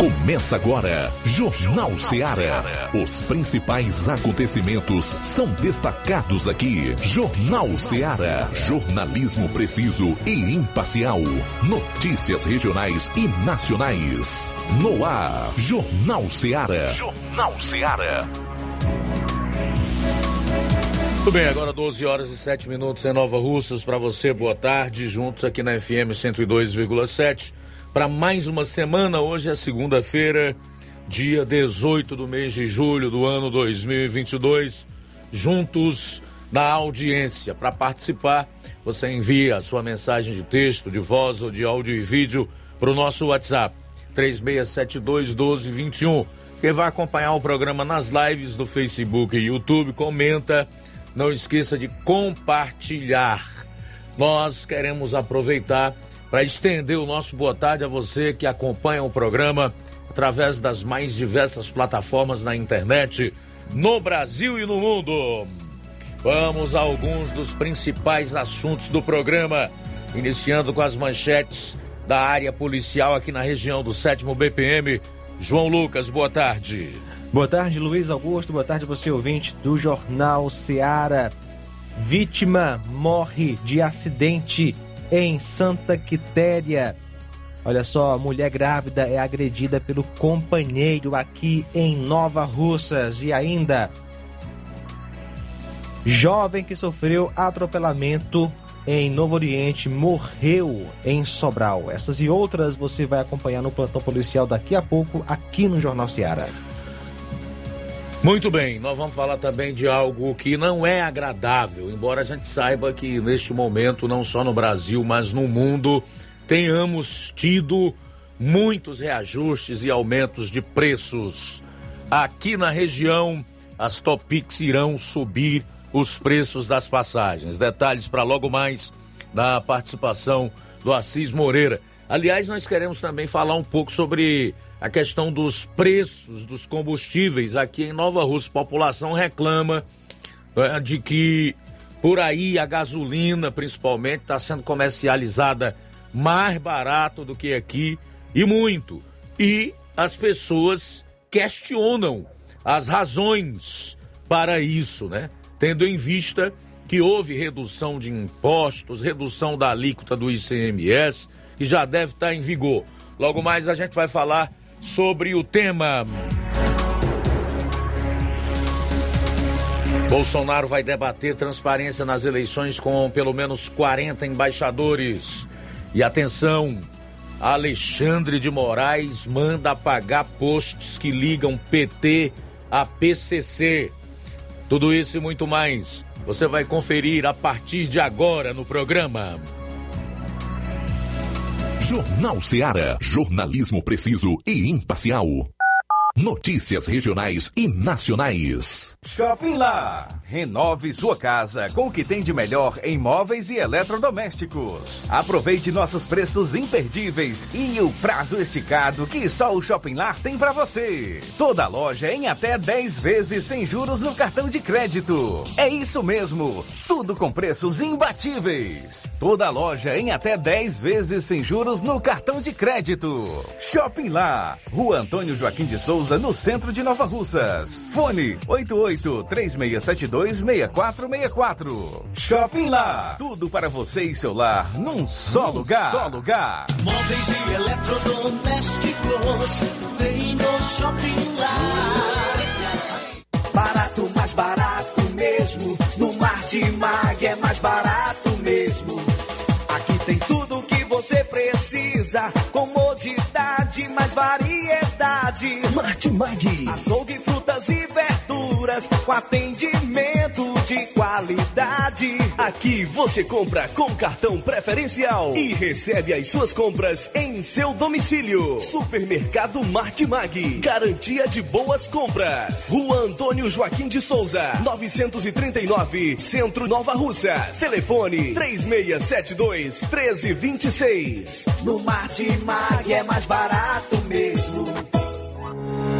Começa agora, Jornal Ceará. Os principais acontecimentos são destacados aqui. Jornal Ceará. Jornalismo preciso e imparcial. Notícias regionais e nacionais. No ar, Jornal Ceará. Jornal Ceará. Tudo bem, agora 12 horas e 7 minutos em Nova Russas. Para você, boa tarde. Juntos aqui na FM 102,7 para mais uma semana. Hoje é segunda-feira, dia 18 do mês de julho do ano 2022. Juntos na audiência. Para participar, você envia a sua mensagem de texto, de voz ou de áudio e vídeo para o nosso WhatsApp 3672 1221. Quem vai acompanhar o programa nas lives do Facebook e YouTube, comenta. Não esqueça de compartilhar. Nós queremos aproveitar para estender o nosso boa tarde a você que acompanha o programa através das mais diversas plataformas na internet, no Brasil e no mundo. Vamos a alguns dos principais assuntos do programa, iniciando com as manchetes da área policial aqui na região do 7 BPM. João Lucas, boa tarde. Boa tarde, Luiz Augusto. Boa tarde, você ouvinte do Jornal Seara. Vítima morre de acidente em Santa Quitéria. Olha só, mulher grávida é agredida pelo companheiro aqui em Nova Russas e ainda jovem que sofreu atropelamento em Novo Oriente morreu em Sobral. Essas e outras você vai acompanhar no plantão policial daqui a pouco aqui no Jornal Ceará. Muito bem, nós vamos falar também de algo que não é agradável, embora a gente saiba que neste momento, não só no Brasil, mas no mundo, tenhamos tido muitos reajustes e aumentos de preços. Aqui na região, as Topics irão subir os preços das passagens. Detalhes para logo mais da participação do Assis Moreira. Aliás, nós queremos também falar um pouco sobre a questão dos preços dos combustíveis aqui em Nova Rússia. A população reclama né, de que por aí a gasolina, principalmente, está sendo comercializada mais barato do que aqui e muito. E as pessoas questionam as razões para isso, né? Tendo em vista que houve redução de impostos, redução da alíquota do ICMS, que já deve estar em vigor. Logo mais a gente vai falar sobre o tema. Bolsonaro vai debater transparência nas eleições com pelo menos 40 embaixadores. E atenção, Alexandre de Moraes manda apagar posts que ligam PT a PCC. Tudo isso e muito mais você vai conferir a partir de agora no programa. Jornal Ceará. Jornalismo preciso e imparcial. Notícias regionais e nacionais. Shopping Lá. Renove sua casa com o que tem de melhor em móveis e eletrodomésticos. Aproveite nossos preços imperdíveis e o prazo esticado que só o Shopping Lá tem para você. Toda loja em até 10 vezes sem juros no cartão de crédito. É isso mesmo. Tudo com preços imbatíveis. Toda loja em até 10 vezes sem juros no cartão de crédito. Shopping Lá. Rua Antônio Joaquim de Souza, no centro de Nova Russas. Fone 88 3672 6464. Shopping Lá. Tudo para você e seu lar num só num lugar. Só lugar. Móveis e eletrodomésticos. Vem no Shopping Lá. Barato, mais barato mesmo. No Martimag é mais barato mesmo. Aqui tem tudo o que você precisa. Comodidade, mais variedade. Martimag. Açougue, frutas e verduras com atendimento de qualidade. Aqui você compra com cartão preferencial e recebe as suas compras em seu domicílio. Supermercado Martimag. Garantia de boas compras. Rua Antônio Joaquim de Souza, 939, Centro Nova Russa. Telefone 3672 1326. No Martimag é mais barato mesmo. 了。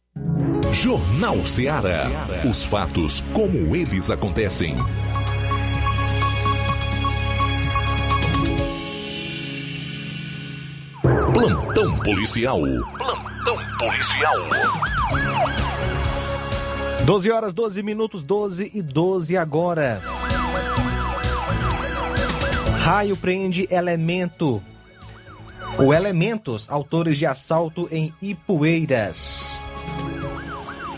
Jornal Ceará. Os fatos como eles acontecem. Plantão policial. Plantão policial. 12 horas, 12 minutos, 12 e 12 agora. Raio prende elemento. O Elementos, autores de assalto em Ipueiras.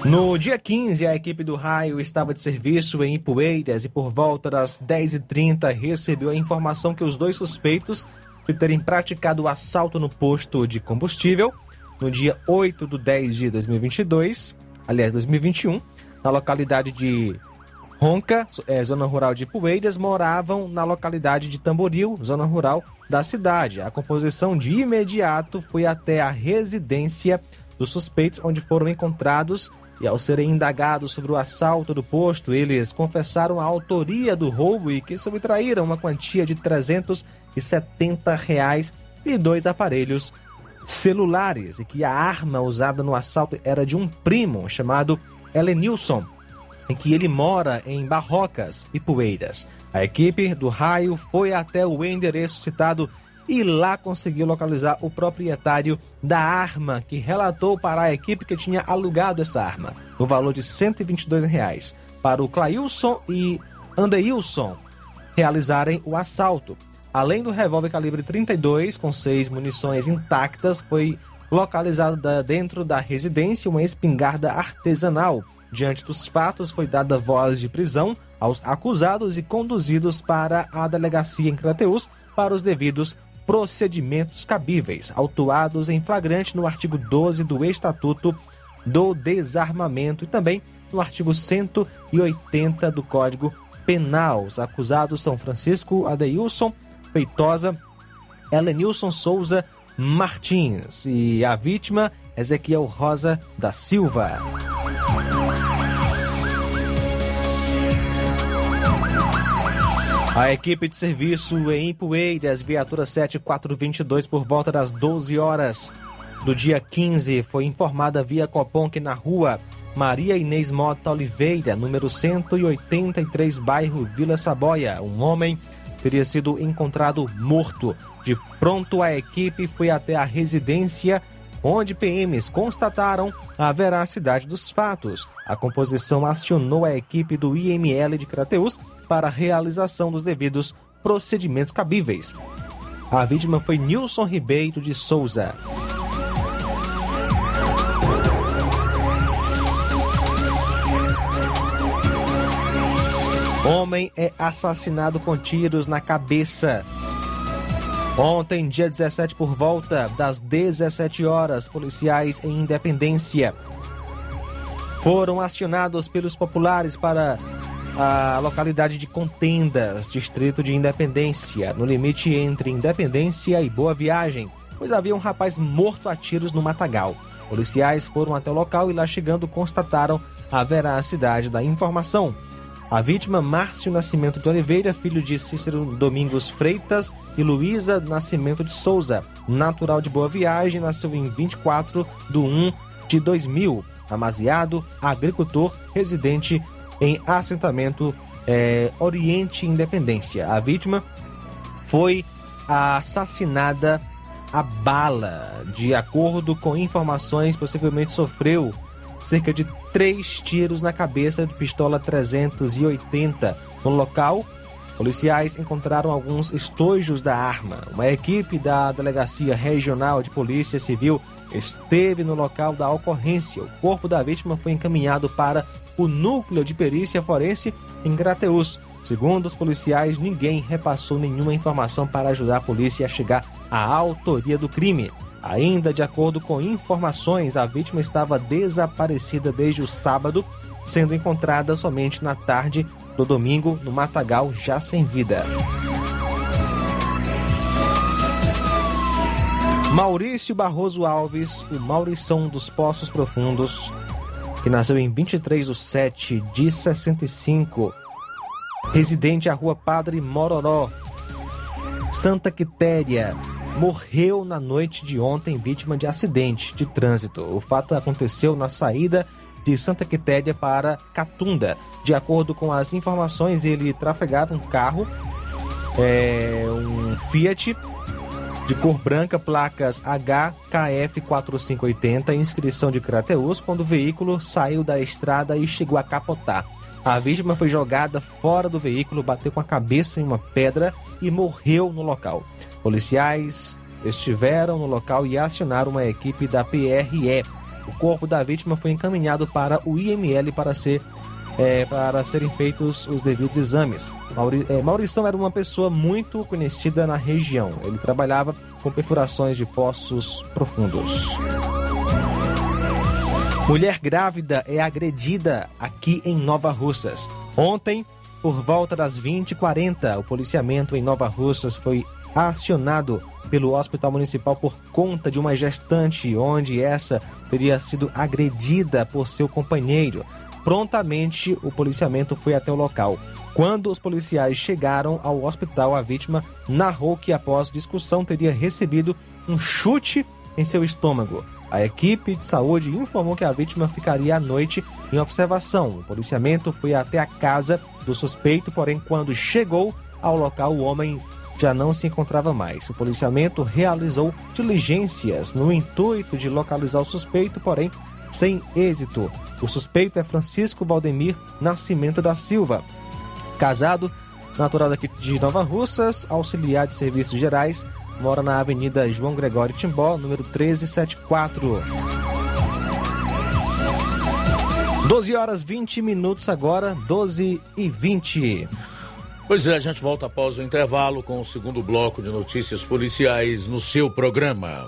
No dia 15, a equipe do Raio estava de serviço em Ipueiras e por volta das 10h30 recebeu a informação que os dois suspeitos de terem praticado o assalto no posto de combustível no dia 8 de 10 de 2022, aliás, 2021, na localidade de Ronca, eh, zona rural de Ipueiras, moravam na localidade de Tamboril, zona rural da cidade. A composição de imediato foi até a residência dos suspeitos, onde foram encontrados e ao serem indagados sobre o assalto do posto, eles confessaram a autoria do roubo e que subtraíram uma quantia de 370 reais e dois aparelhos celulares e que a arma usada no assalto era de um primo chamado Elenilson, em que ele mora em Barrocas e Poeiras. A equipe do raio foi até o endereço citado e lá conseguiu localizar o proprietário da arma, que relatou para a equipe que tinha alugado essa arma, no valor de 122 reais, para o Clailson e Andeilson realizarem o assalto. Além do revólver calibre 32, com seis munições intactas, foi localizada dentro da residência uma espingarda artesanal. Diante dos fatos, foi dada voz de prisão aos acusados e conduzidos para a delegacia em Crateus para os devidos procedimentos cabíveis, autuados em flagrante no artigo 12 do Estatuto do Desarmamento e também no artigo 180 do Código Penal. Os acusados são Francisco Adeilson Feitosa, Helenilson Souza Martins e a vítima Ezequiel Rosa da Silva. A equipe de serviço em Ipueiras, viatura 7422, por volta das 12 horas do dia 15, foi informada via Copom que na rua Maria Inês Mota Oliveira, número 183, bairro Vila Saboia, um homem teria sido encontrado morto. De pronto, a equipe foi até a residência onde PMs constataram a veracidade dos fatos. A composição acionou a equipe do IML de Crateus para a realização dos devidos procedimentos cabíveis. A vítima foi Nilson Ribeiro de Souza. Homem é assassinado com tiros na cabeça. Ontem, dia 17, por volta das 17 horas, policiais em Independência foram acionados pelos populares para a localidade de Contendas, distrito de Independência, no limite entre Independência e Boa Viagem, pois havia um rapaz morto a tiros no matagal. Policiais foram até o local e lá chegando constataram a veracidade da informação. A vítima, Márcio Nascimento de Oliveira, filho de Cícero Domingos Freitas e Luísa Nascimento de Souza, natural de Boa Viagem, nasceu em 24 de 1 de 2000. Amaziado, agricultor, residente em assentamento é, Oriente Independência. A vítima foi assassinada a bala. De acordo com informações, possivelmente sofreu cerca de três tiros na cabeça de pistola 380. No local, policiais encontraram alguns estojos da arma. Uma equipe da Delegacia Regional de Polícia Civil esteve no local da ocorrência. O corpo da vítima foi encaminhado para o núcleo de perícia forense em Grateus. Segundo os policiais, ninguém repassou nenhuma informação para ajudar a polícia a chegar à autoria do crime. Ainda de acordo com informações, a vítima estava desaparecida desde o sábado, sendo encontrada somente na tarde do domingo no matagal, já sem vida. Maurício Barroso Alves, o Maurição dos Poços Profundos, que nasceu em 23 de 7 de 65, residente à rua Padre Mororó, Santa Quitéria, morreu na noite de ontem vítima de acidente de trânsito. O fato aconteceu na saída de Santa Quitéria para Catunda. De acordo com as informações, ele trafegava um carro, é, um Fiat de cor branca, placas HKF 4580, inscrição de Crateus, quando o veículo saiu da estrada e chegou a capotar. A vítima foi jogada fora do veículo, bateu com a cabeça em uma pedra e morreu no local. Policiais estiveram no local e acionaram uma equipe da PRE. O corpo da vítima foi encaminhado para o IML para ser é, para serem feitos os devidos exames. Mauri, é, Maurição era uma pessoa muito conhecida na região. Ele trabalhava com perfurações de poços profundos. Mulher grávida é agredida aqui em Nova Russas. Ontem, por volta das 20h40, o policiamento em Nova Russas foi acionado pelo Hospital Municipal por conta de uma gestante, onde essa teria sido agredida por seu companheiro. Prontamente, o policiamento foi até o local. Quando os policiais chegaram ao hospital, a vítima narrou que, após discussão, teria recebido um chute em seu estômago. A equipe de saúde informou que a vítima ficaria à noite em observação. O policiamento foi até a casa do suspeito, porém, quando chegou ao local, o homem já não se encontrava mais. O policiamento realizou diligências no intuito de localizar o suspeito, porém sem êxito. O suspeito é Francisco Valdemir Nascimento da Silva, casado, natural daqui de Nova Russas, auxiliar de serviços gerais, mora na Avenida João Gregório Timbó, número 1374. 12 horas 20 minutos agora, 12 e 20. Pois é, a gente volta após o intervalo com o segundo bloco de notícias policiais no seu programa.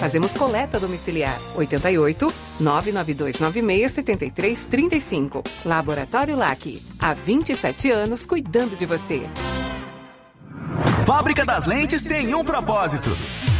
Fazemos coleta domiciliar. 88 99296 7335. Laboratório LAC. Há 27 anos cuidando de você. Fábrica das Lentes tem um propósito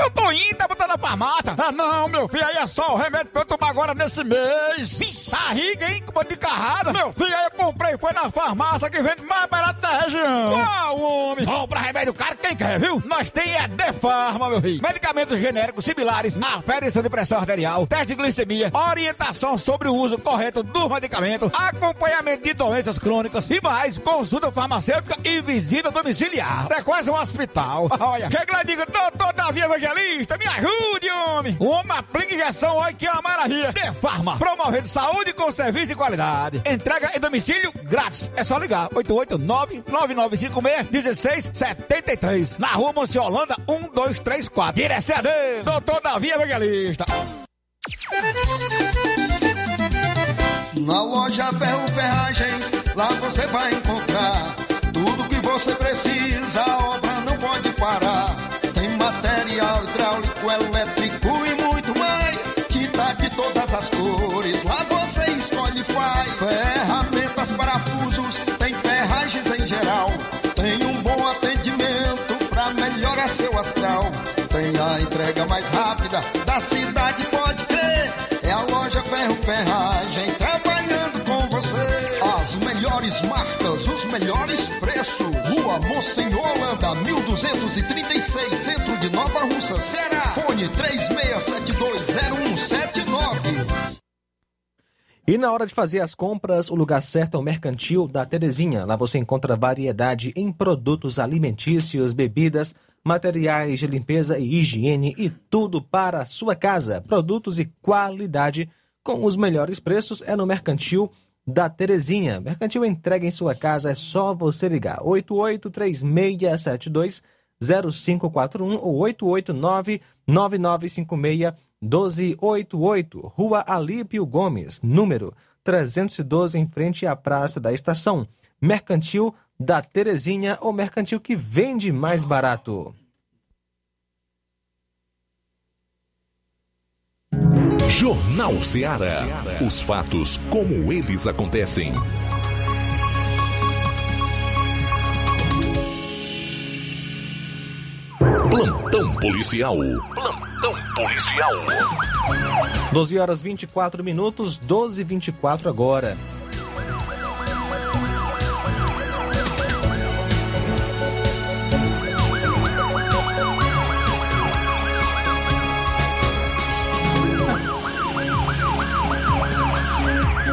Eu tô indo, tá botando na farmácia. Ah, não, meu filho, aí é só o remédio pra eu tomar agora nesse mês. Tá rica, hein? Com de carrada. Meu filho, aí eu comprei, foi na farmácia que vende mais barato da região. Qual, homem? Compra remédio caro quem quer, viu? Nós tem é Defarma, meu filho. Medicamentos genéricos similares, aferição de pressão arterial, teste de glicemia, orientação sobre o uso correto dos medicamentos, acompanhamento de doenças crônicas e mais, consulta farmacêutica e visita domiciliar. É quase um hospital. Olha, chega lá e diga, doutor Davi Evangelista evangelista, me ajude, homem! Uma aplica injeção, olha que é uma maravilha! De Farma, promovendo saúde com serviço de qualidade. Entrega em domicílio grátis. É só ligar: 889-9956-1673. Na rua Monsiolanda, 1234. Direção a Deus, doutor Davi Evangelista. Na loja Ferro Ferragens, lá você vai encontrar tudo que você precisa, mais rápida da cidade, pode crer. É a loja Ferro Ferragem trabalhando com você. As melhores marcas, os melhores preços. Rua Monsenhor Holanda, 1236, centro de Nova Russa, Ceará. Fone 36720179. E na hora de fazer as compras, o lugar certo é o Mercantil da Terezinha. Lá você encontra variedade em produtos alimentícios, bebidas, materiais de limpeza e higiene e tudo para a sua casa. Produtos e qualidade com os melhores preços é no Mercantil da Terezinha. Mercantil entrega em sua casa, é só você ligar. 883672 0541 ou 889 9956 1288. Rua Alípio Gomes, número 312, em frente à Praça da Estação. Mercantil da Terezinha, ou mercantil que vende mais barato. Jornal Ceará. Os fatos como eles acontecem. Plantão policial. Plantão policial. 12 horas 24 minutos, 12 e 24 agora.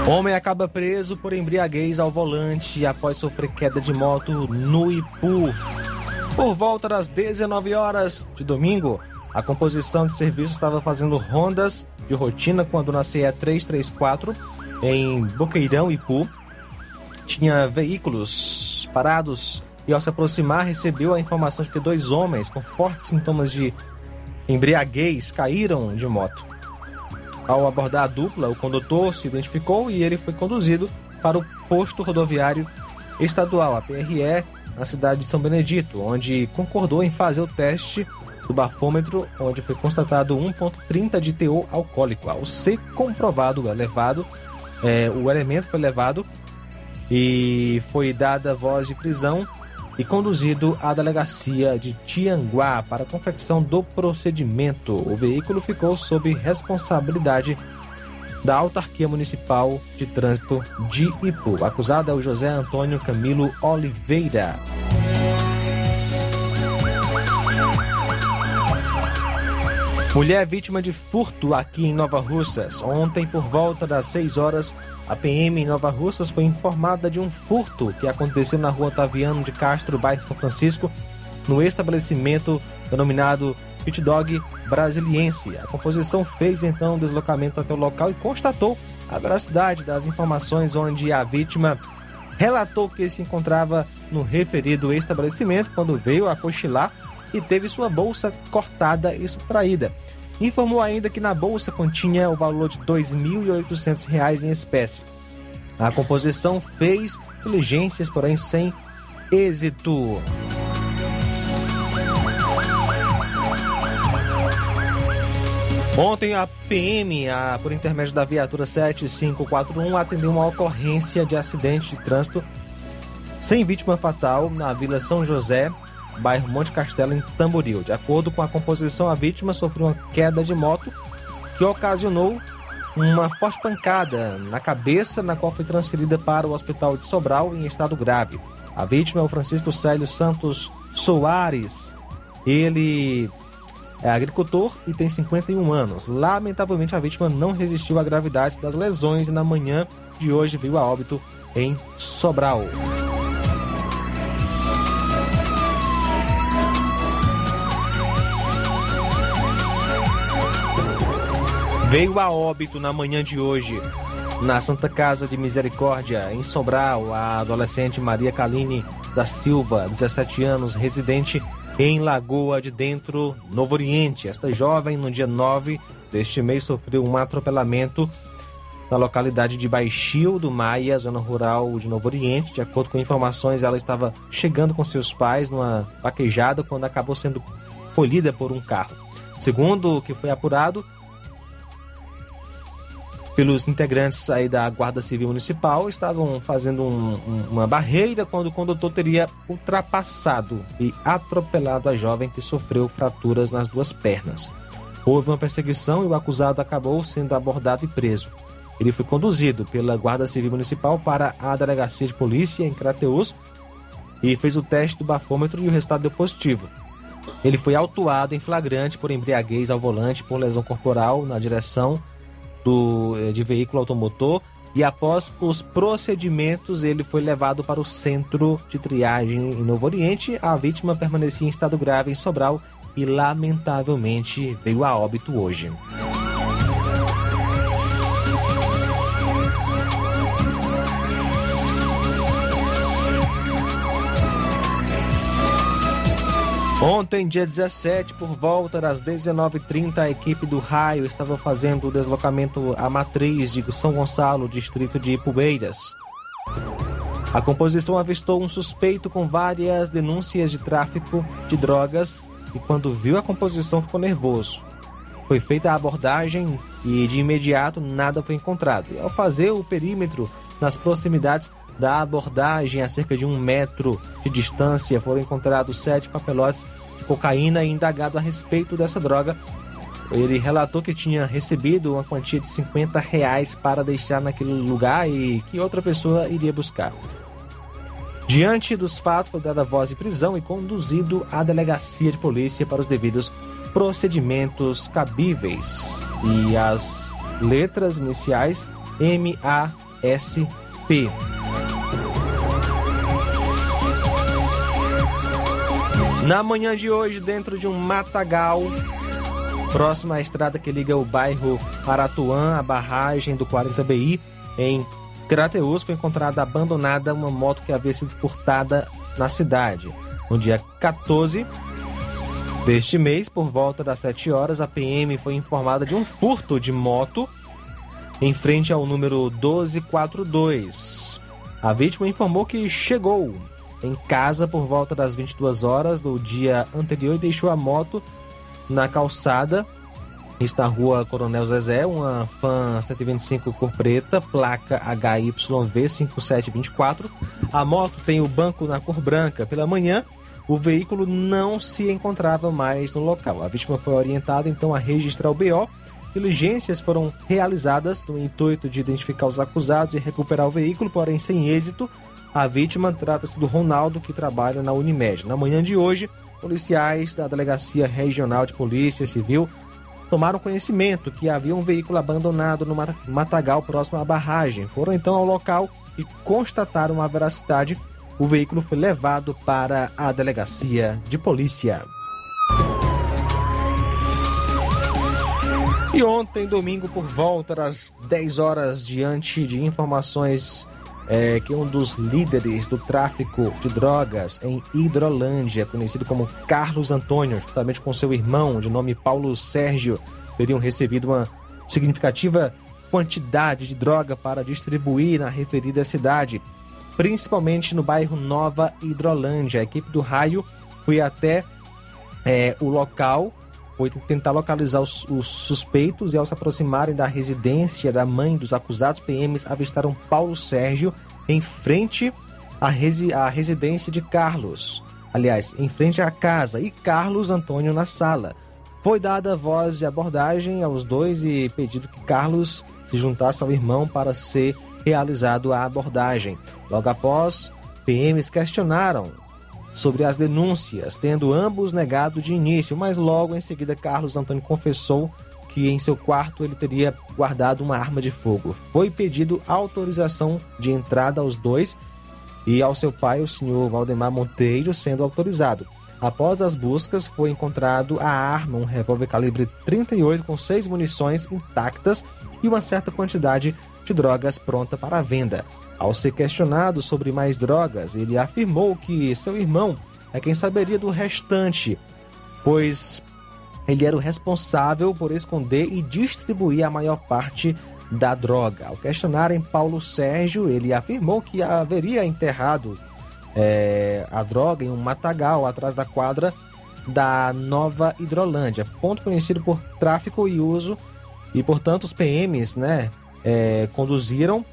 Homem acaba preso por embriaguez ao volante após sofrer queda de moto no Ipu. Por volta das 19 horas de domingo, A composição de serviço estava fazendo rondas de rotina quando na CE 334 em Boqueirão, Ipu, tinha veículos parados e ao se aproximar recebeu a informação de que dois homens com fortes sintomas de embriaguez caíram de moto. Ao abordar a dupla, o condutor se identificou e ele foi conduzido para o posto rodoviário estadual, a PRE, na cidade de São Benedito, onde concordou em fazer o teste do bafômetro, onde foi constatado 1,30 de teor alcoólico. Ao ser comprovado elevado, é, o elemento foi levado e foi dada voz de prisão e conduzido à delegacia de Tianguá para a confecção do procedimento. O veículo ficou sob responsabilidade da Autarquia Municipal de Trânsito de Ipu. O acusado é o José Antônio Camilo Oliveira. Mulher vítima de furto aqui em Nova Russas. Ontem, por volta das 6 horas, a PM em Nova Russas foi informada de um furto que aconteceu na rua Taviano de Castro, bairro São Francisco, no estabelecimento denominado Pit Dog Brasiliense. A composição fez então um deslocamento até o local e constatou a veracidade das informações onde a vítima relatou que se encontrava no referido estabelecimento quando veio a cochilar e teve sua bolsa cortada e subtraída. Informou ainda que na bolsa continha o valor de R$ 2.800 em espécie. A composição fez diligências, porém sem êxito. Ontem a PM, a, por intermédio da viatura 7541, atendeu uma ocorrência de acidente de trânsito sem vítima fatal na Vila São José, bairro Monte Castelo, em Tamboril. De acordo com a composição, a vítima sofreu uma queda de moto que ocasionou uma forte pancada na cabeça, na qual foi transferida para o hospital de Sobral em estado grave. A vítima é o Francisco Célio Santos Soares. Ele é agricultor e tem 51 anos. Lamentavelmente, a vítima não resistiu à gravidade das lesões e na manhã de hoje veio a óbito em Sobral. Veio a óbito na manhã de hoje, na Santa Casa de Misericórdia, em Sobral, a adolescente Maria Kaline da Silva, 17 anos, residente em Lagoa de Dentro, Novo Oriente. Esta jovem, no dia 9 deste mês, sofreu um atropelamento na localidade de Baixio do Maia, zona rural de Novo Oriente. De acordo com informações, ela estava chegando com seus pais numa vaquejada quando acabou sendo colhida por um carro. Segundo o que foi apurado, pelos integrantes aí da Guarda Civil Municipal estavam fazendo um, um, uma barreira quando o condutor teria ultrapassado e atropelado a jovem que sofreu fraturas nas duas pernas. Houve uma perseguição e o acusado acabou sendo abordado e preso. Ele foi conduzido pela Guarda Civil Municipal para a delegacia de polícia em Crateus e fez o teste do bafômetro e o resultado deu positivo. Ele foi autuado em flagrante por embriaguez ao volante por lesão corporal na direção do, eh, de veículo automotor e após os procedimentos ele foi levado para o centro de triagem em Novo Oriente. A vítima permanecia em estado grave em Sobral e lamentavelmente veio a óbito hoje. Ontem, dia 17, por volta das 19h30, a equipe do Raio estava fazendo o deslocamento à matriz de São Gonçalo, distrito de Ipueiras. A composição avistou um suspeito com várias denúncias de tráfico de drogas e, quando viu a composição, ficou nervoso. Foi feita a abordagem e, de imediato, nada foi encontrado. E, ao fazer o perímetro nas proximidades, da abordagem a cerca de um metro de distância foram encontrados sete papelotes de cocaína e indagado a respeito dessa droga. Ele relatou que tinha recebido uma quantia de 50 reais para deixar naquele lugar e que outra pessoa iria buscar. Diante dos fatos, foi dada voz de prisão e conduzido à delegacia de polícia para os devidos procedimentos cabíveis. E as letras iniciais M-A-S-P. Na manhã de hoje, dentro de um matagal, Próxima à estrada que liga o bairro Aratuã, a barragem do 40BI, em Crateus, foi encontrada abandonada uma moto que havia sido furtada na cidade. No dia 14 deste mês, por volta das 7 horas, a PM foi informada de um furto de moto em frente ao número 1242. A vítima informou que chegou em casa por volta das 22 horas do dia anterior e deixou a moto na calçada. Está na rua Coronel Zezé, uma Fan 125 cor preta, placa HYV 5724. A moto tem o banco na cor branca. Pela manhã, o veículo não se encontrava mais no local. A vítima foi orientada então a registrar o BO. Diligências foram realizadas no intuito de identificar os acusados e recuperar o veículo, porém sem êxito. A vítima trata-se do Ronaldo, que trabalha na Unimed. Na manhã de hoje, policiais da Delegacia Regional de Polícia Civil tomaram conhecimento que havia um veículo abandonado no matagal próximo à barragem. Foram então ao local e constataram a veracidade. O veículo foi levado para a delegacia de polícia. E ontem, domingo, por volta das 10 horas, diante de informações é, que um dos líderes do tráfico de drogas em Hidrolândia, conhecido como Carlos Antônio, juntamente com seu irmão, de nome Paulo Sérgio, teriam recebido uma significativa quantidade de droga para distribuir na referida cidade, principalmente no bairro Nova Hidrolândia. A equipe do raio foi até é, o local foi tentar localizar os, os, suspeitos e ao se aproximarem da residência da mãe dos acusados, PMs avistaram Paulo Sérgio em frente à, resi à residência de Carlos. Aliás, em frente à casa e Carlos Antônio na sala. Foi dada voz de abordagem aos dois e pedido que Carlos se juntasse ao irmão para ser realizado a abordagem. Logo após, PMs questionaram sobre as denúncias, tendo ambos negado de início, mas logo em seguida Carlos Antônio confessou que em seu quarto ele teria guardado uma arma de fogo. Foi pedido autorização de entrada aos dois e ao seu pai, o senhor Valdemar Monteiro, sendo autorizado. Após as buscas, foi encontrado a arma, um revólver calibre 38 com seis munições intactas e uma certa quantidade de drogas pronta para venda. Ao ser questionado sobre mais drogas, ele afirmou que seu irmão é quem saberia do restante, pois ele era o responsável por esconder e distribuir a maior parte da droga. Ao questionarem Paulo Sérgio, ele afirmou que haveria enterrado é, a droga em um matagal atrás da quadra da Nova Hidrolândia, ponto conhecido por tráfico e uso, e portanto os PMs né, é, conduziram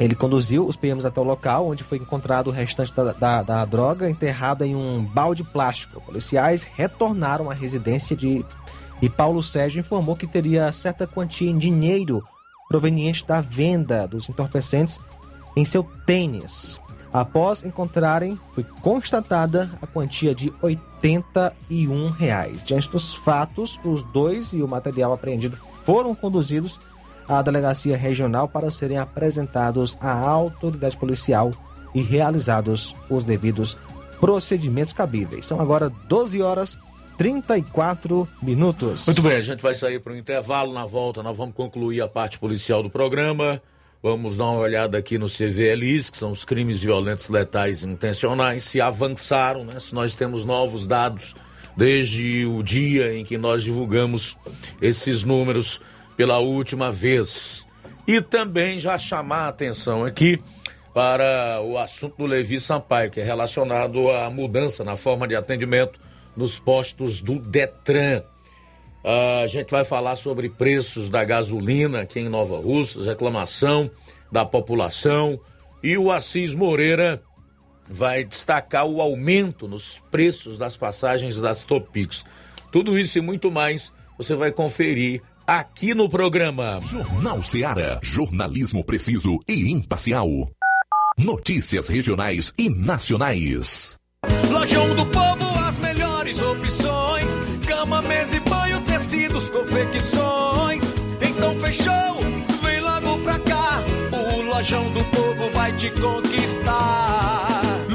ele conduziu os PMs até o local onde foi encontrado o restante da, da, da droga enterrada em um balde plástico. Policiais retornaram à residência de e Paulo Sérgio informou que teria certa quantia em dinheiro proveniente da venda dos entorpecentes em seu tênis. Após encontrarem, foi constatada a quantia de 81 reais. Diante dos fatos, os dois e o material apreendido foram conduzidos à delegacia regional para serem apresentados à autoridade policial e realizados os devidos procedimentos cabíveis. São agora 12 horas 34 minutos. Muito bem, a gente vai sair para o intervalo. Na volta, nós vamos concluir a parte policial do programa. Vamos dar uma olhada aqui no CVLIs, que são os crimes violentos letais intencionais, se avançaram, né? Se nós temos novos dados desde o dia em que nós divulgamos esses números pela última vez. E também já chamar a atenção aqui para o assunto do Levi Sampaio, que é relacionado à mudança na forma de atendimento nos postos do Detran. a gente vai falar sobre preços da gasolina aqui em Nova Russas, reclamação da população e o Assis Moreira vai destacar o aumento nos preços das passagens das Topix. Tudo isso e muito mais você vai conferir aqui no programa. Jornal Seara. Jornalismo preciso e imparcial. Notícias regionais e nacionais. Lojão do Povo, as melhores opções: cama, mesa e banho, tecidos, confecções. Então fechou, vem logo pra cá. O Lojão do Povo vai te conquistar.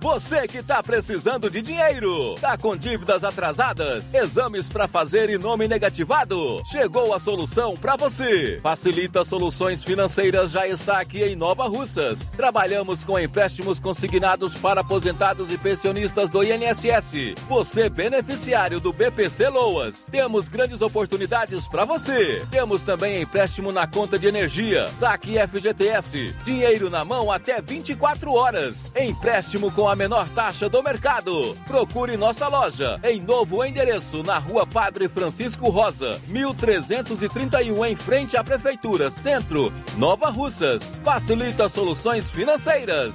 você que tá precisando de dinheiro, tá com dívidas atrasadas, exames para fazer e nome negativado? Chegou a solução para você. Facilita Soluções Financeiras já está aqui em Nova Russas. Trabalhamos com empréstimos consignados para aposentados e pensionistas do INSS. Você beneficiário do BPC Loas. Temos grandes oportunidades para você. Temos também empréstimo na conta de energia, saque FGTS, dinheiro na mão até 24 horas. Empréstimo com a menor taxa do mercado. Procure nossa loja em novo endereço na Rua Padre Francisco Rosa, 1331 em frente à Prefeitura Centro, Nova Russas. Facilita soluções financeiras.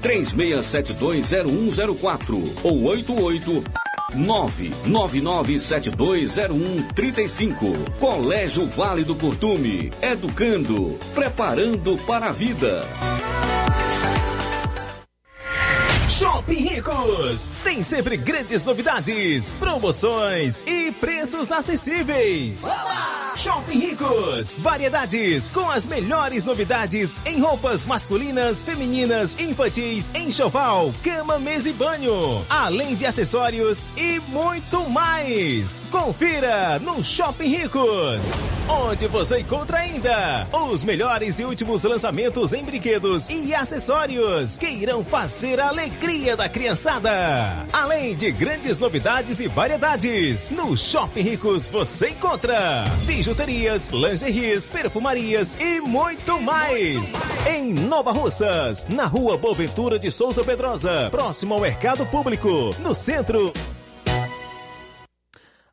36720104 ou 88 999720135. Colégio Vale do Curtume. Educando, preparando para a vida. Shopping Ricos tem sempre grandes novidades, promoções e preços acessíveis. Shopping Ricos, variedades com as melhores novidades em roupas masculinas, femininas, infantis, enxoval, cama, mesa e banho, além de acessórios e muito mais. Confira no Shopping Ricos, onde você encontra ainda os melhores e últimos lançamentos em brinquedos e acessórios que irão fazer a alegria da criançada. Além de grandes novidades e variedades, no Shopping Ricos você encontra bijuterias, lingeries, perfumarias e muito mais. Em Nova Russas, na rua Boaventura de Souza Pedrosa, próximo ao Mercado Público, no centro.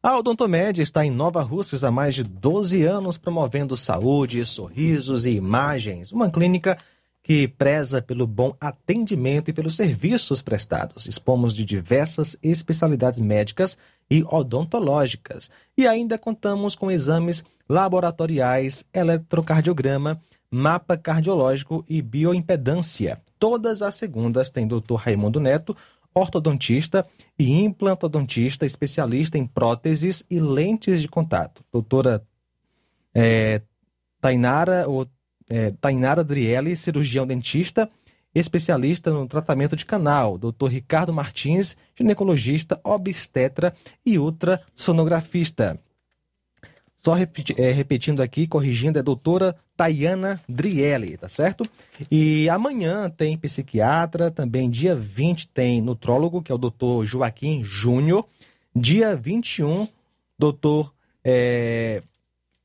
A Odontomed está em Nova Russas há mais de 12 anos promovendo saúde, sorrisos e imagens. Uma clínica que preza pelo bom atendimento e pelos serviços prestados. Expomos de diversas especialidades médicas e odontológicas. E ainda contamos com exames laboratoriais, eletrocardiograma, mapa cardiológico e bioimpedância. Todas as segundas tem Dr. Raimundo Neto, ortodontista e implantodontista, especialista em próteses e lentes de contato. Doutora é, Tainara, ou, é, Tainara Drielli, cirurgião dentista, especialista no tratamento de canal. Doutor Ricardo Martins, ginecologista, obstetra e ultrassonografista. Só repeti, é, repetindo aqui, corrigindo, é doutora Tayana Drielli, tá certo? E amanhã tem psiquiatra, também dia 20 tem nutrólogo, que é o doutor Joaquim Júnior. Dia 21, doutor é,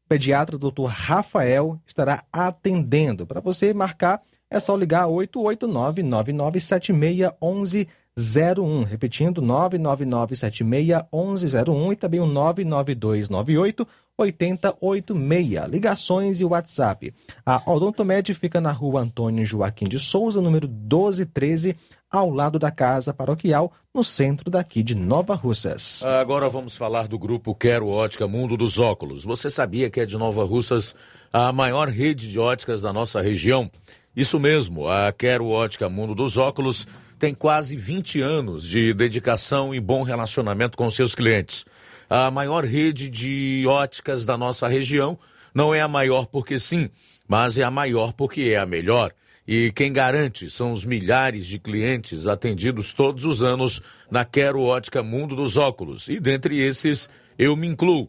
pediatra, doutor Rafael, estará atendendo. Para você marcar, é só ligar 889-9976-1101. Repetindo, 99976-1101 e também o 99298 8086. Ligações e WhatsApp. A Odontomed fica na rua Antônio Joaquim de Souza, número 1213, ao lado da Casa Paroquial, no centro daqui de Nova Russas. Agora vamos falar do grupo Quero Ótica Mundo dos Óculos. Você sabia que é de Nova Russas a maior rede de óticas da nossa região? Isso mesmo, a Quero Ótica Mundo dos Óculos tem quase 20 anos de dedicação e bom relacionamento com seus clientes a maior rede de óticas da nossa região. Não é a maior porque sim, mas é a maior porque é a melhor. E quem garante são os milhares de clientes atendidos todos os anos na Quero Ótica Mundo dos Óculos. E dentre esses, eu me incluo.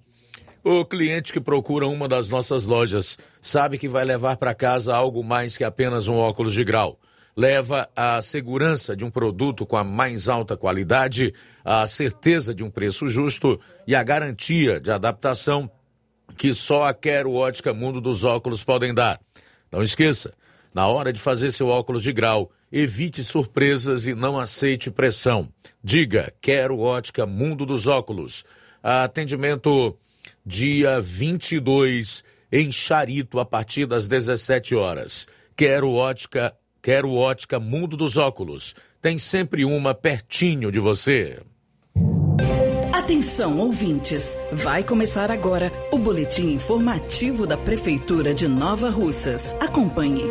O cliente que procura uma das nossas lojas sabe que vai levar para casa algo mais que apenas um óculos de grau. leva a segurança de um produto com a mais alta qualidade, a certeza de um preço justo e a garantia de adaptação que só a Quero Ótica Mundo dos Óculos podem dar. Não esqueça, na hora de fazer seu óculos de grau, evite surpresas e não aceite pressão. Diga, quero ótica Mundo dos Óculos. Atendimento dia 22 em Charito a partir das 17 horas. Quero ótica, quero ótica Mundo dos Óculos. Tem sempre uma pertinho de você. Atenção, ouvintes! Vai começar agora o boletim informativo da Prefeitura de Nova Russas. Acompanhe.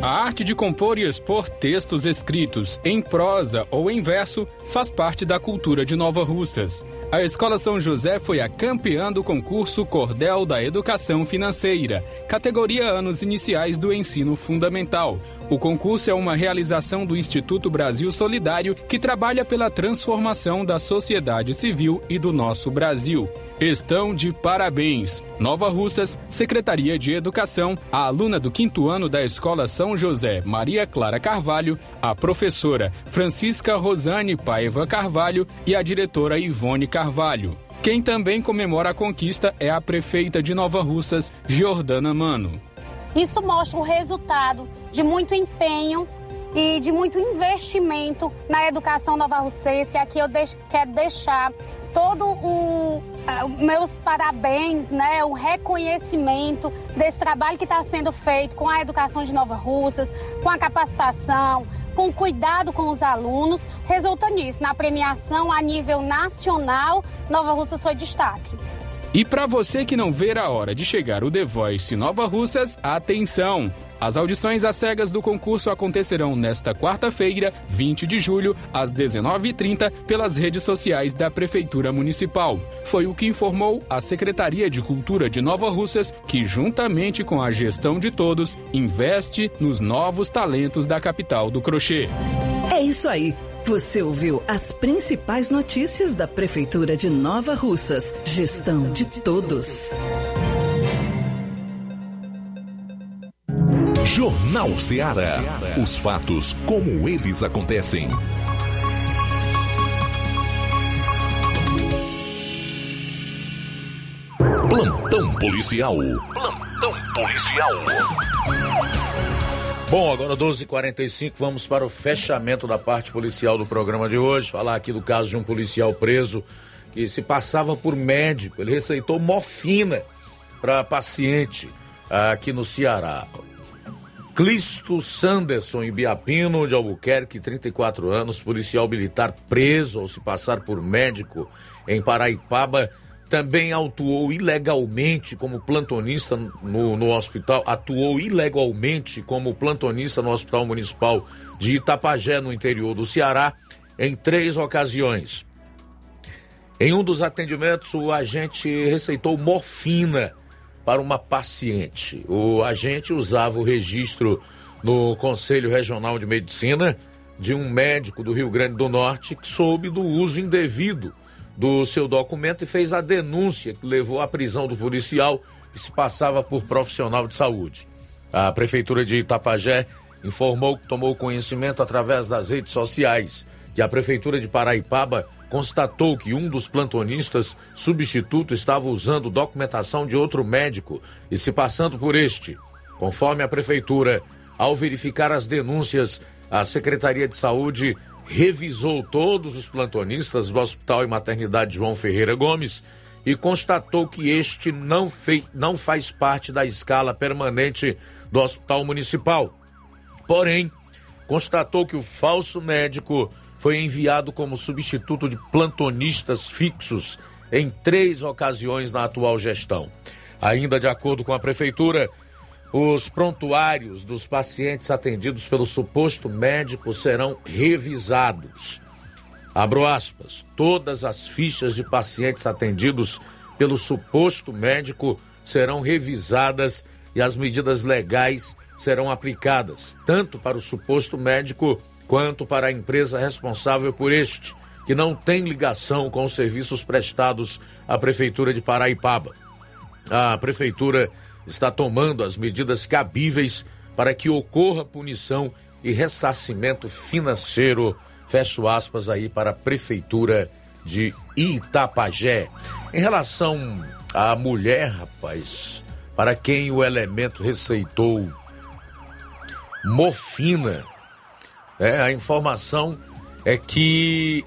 A arte de compor e expor textos escritos em prosa ou em verso faz parte da cultura de Nova Russas. A Escola São José foi a campeã do concurso Cordel da Educação Financeira, categoria anos iniciais do ensino fundamental. O concurso é uma realização do Instituto Brasil Solidário que trabalha pela transformação da sociedade civil e do nosso Brasil. Estão de parabéns. Nova Russas, Secretaria de Educação, a aluna do quinto ano da Escola São José, Maria Clara Carvalho, a professora Francisca Rosane Paiva Carvalho e a diretora Ivone Carvalho. Quem também comemora a conquista é a prefeita de Nova Russas, Giordana Mano. Isso mostra o resultado de muito empenho e de muito investimento na educação nova russense. Aqui eu deixo, quero deixar todo o uh, meus parabéns, né, o reconhecimento desse trabalho que está sendo feito com a educação de Nova Russas, com a capacitação, com cuidado com os alunos, resulta nisso. Na premiação a nível nacional, Nova Russas foi destaque. E para você que não vê a hora de chegar o The Voice Nova Russas, atenção! As audições às cegas do concurso acontecerão nesta quarta-feira, 20 de julho, às 19h30, pelas redes sociais da Prefeitura Municipal. Foi o que informou a Secretaria de Cultura de Nova Russas, que, juntamente com a gestão de todos, investe nos novos talentos da capital do crochê. É isso aí. Você ouviu as principais notícias da Prefeitura de Nova Russas. Gestão de todos. Jornal Ceará. Os fatos como eles acontecem. Plantão policial. Plantão policial. Bom, agora 12h45, vamos para o fechamento da parte policial do programa de hoje. Falar aqui do caso de um policial preso que se passava por médico. Ele receitou morfina para paciente aqui no Ceará. Clisto Sanderson Ibiapino de Albuquerque, 34 anos, policial militar preso ao se passar por médico em Paraipaba, também atuou ilegalmente como plantonista no, no hospital, atuou ilegalmente como plantonista no Hospital Municipal de Itapajé, no interior do Ceará, em três ocasiões. Em um dos atendimentos, o agente receitou morfina para uma paciente. O agente usava o registro no Conselho Regional de Medicina de um médico do Rio Grande do Norte que soube do uso indevido do seu documento e fez a denúncia que levou à prisão do policial que se passava por profissional de saúde. A Prefeitura de Itapajé informou que tomou conhecimento através das redes sociais que a Prefeitura de Paraipaba constatou que um dos plantonistas substituto estava usando documentação de outro médico e se passando por este. Conforme a prefeitura, ao verificar as denúncias, a Secretaria de Saúde revisou todos os plantonistas do Hospital e Maternidade João Ferreira Gomes e constatou que este não, fei, não faz parte da escala permanente do Hospital Municipal. Porém, constatou que o falso médico foi enviado como substituto de plantonistas fixos em três ocasiões na atual gestão. Ainda de acordo com a Prefeitura, os prontuários dos pacientes atendidos pelo suposto médico serão revisados. Abro aspas. Todas as fichas de pacientes atendidos pelo suposto médico serão revisadas e as medidas legais serão aplicadas, tanto para o suposto médico quanto para a empresa responsável por este, que não tem ligação com os serviços prestados à Prefeitura de Paraipaba. A Prefeitura está tomando as medidas cabíveis para que ocorra punição e ressarcimento financeiro. Fecho aspas aí para a Prefeitura de Itapajé. Em relação à mulher, rapaz, para quem o elemento receitou morfina, é, a informação é que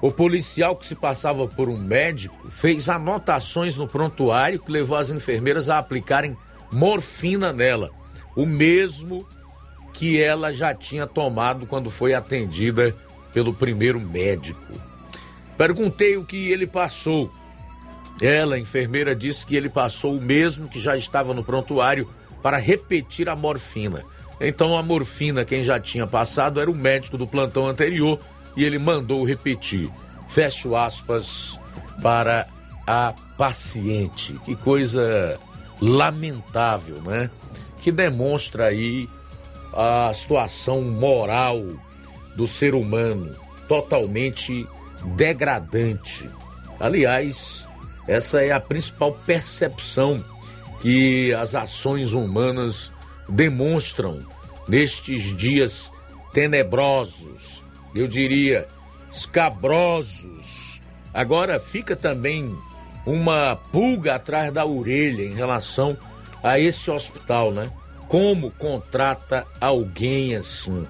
o policial que se passava por um médico fez anotações no prontuário que levou as enfermeiras a aplicarem morfina nela, o mesmo que ela já tinha tomado quando foi atendida pelo primeiro médico. Perguntei o que ele passou. Ela, enfermeira, disse que ele passou o mesmo que já estava no prontuário para repetir a morfina. Então a morfina, quem já tinha passado, era o médico do plantão anterior e ele mandou repetir. Fecho aspas para a paciente. Que coisa lamentável, né? Que demonstra aí a situação moral do ser humano totalmente degradante. Aliás, essa é a principal percepção que as ações humanas demonstram nestes dias tenebrosos, eu diria escabrosos. Agora fica também uma pulga atrás da orelha em relação a esse hospital, né? Como contrata alguém assim?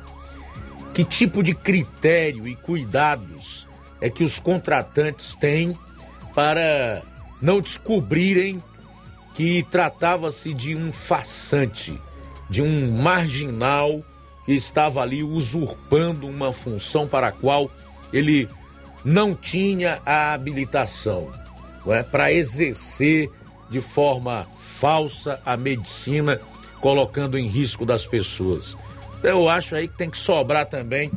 Que tipo de critério e cuidados é que os contratantes têm para não descobrirem que tratava-se de um façante, de um marginal que estava ali usurpando uma função para a qual ele não tinha a habilitação é? para exercer de forma falsa a medicina, colocando em risco das pessoas. Então, eu acho aí que tem que sobrar também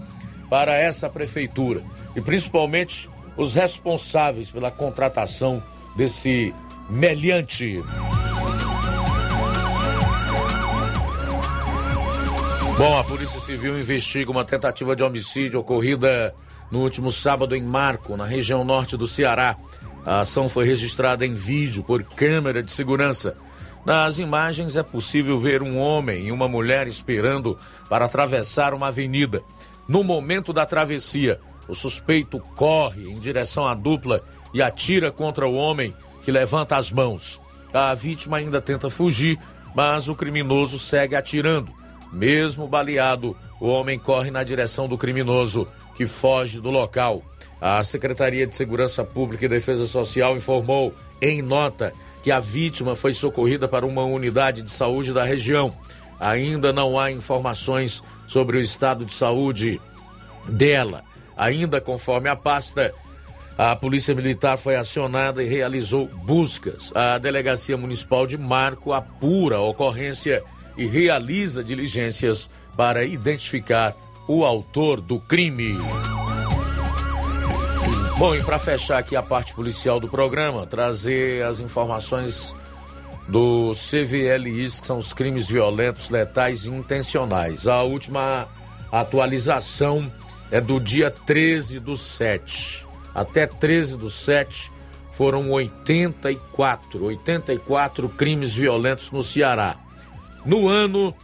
para essa prefeitura e principalmente os responsáveis pela contratação desse meliante. Bom, a Polícia Civil investiga uma tentativa de homicídio ocorrida no último sábado em Marco, na região norte do Ceará. A ação foi registrada em vídeo por câmera de segurança. Nas imagens é possível ver um homem e uma mulher esperando para atravessar uma avenida. No momento da travessia, o suspeito corre em direção à dupla e atira contra o homem que levanta as mãos. A vítima ainda tenta fugir, mas o criminoso segue atirando. Mesmo baleado, o homem corre na direção do criminoso, que foge do local. A Secretaria de Segurança Pública e Defesa Social informou, em nota, que a vítima foi socorrida para uma unidade de saúde da região. Ainda não há informações sobre o estado de saúde dela. Ainda conforme a pasta, a Polícia Militar foi acionada e realizou buscas. A Delegacia Municipal de Marco apura a ocorrência e realiza diligências para identificar o autor do crime. Bom, e para fechar aqui a parte policial do programa, trazer as informações do CVLIs, que são os crimes violentos, letais e intencionais. A última atualização é do dia 13 do 7. Até 13 do 7 foram 84, 84 crimes violentos no Ceará. No ano,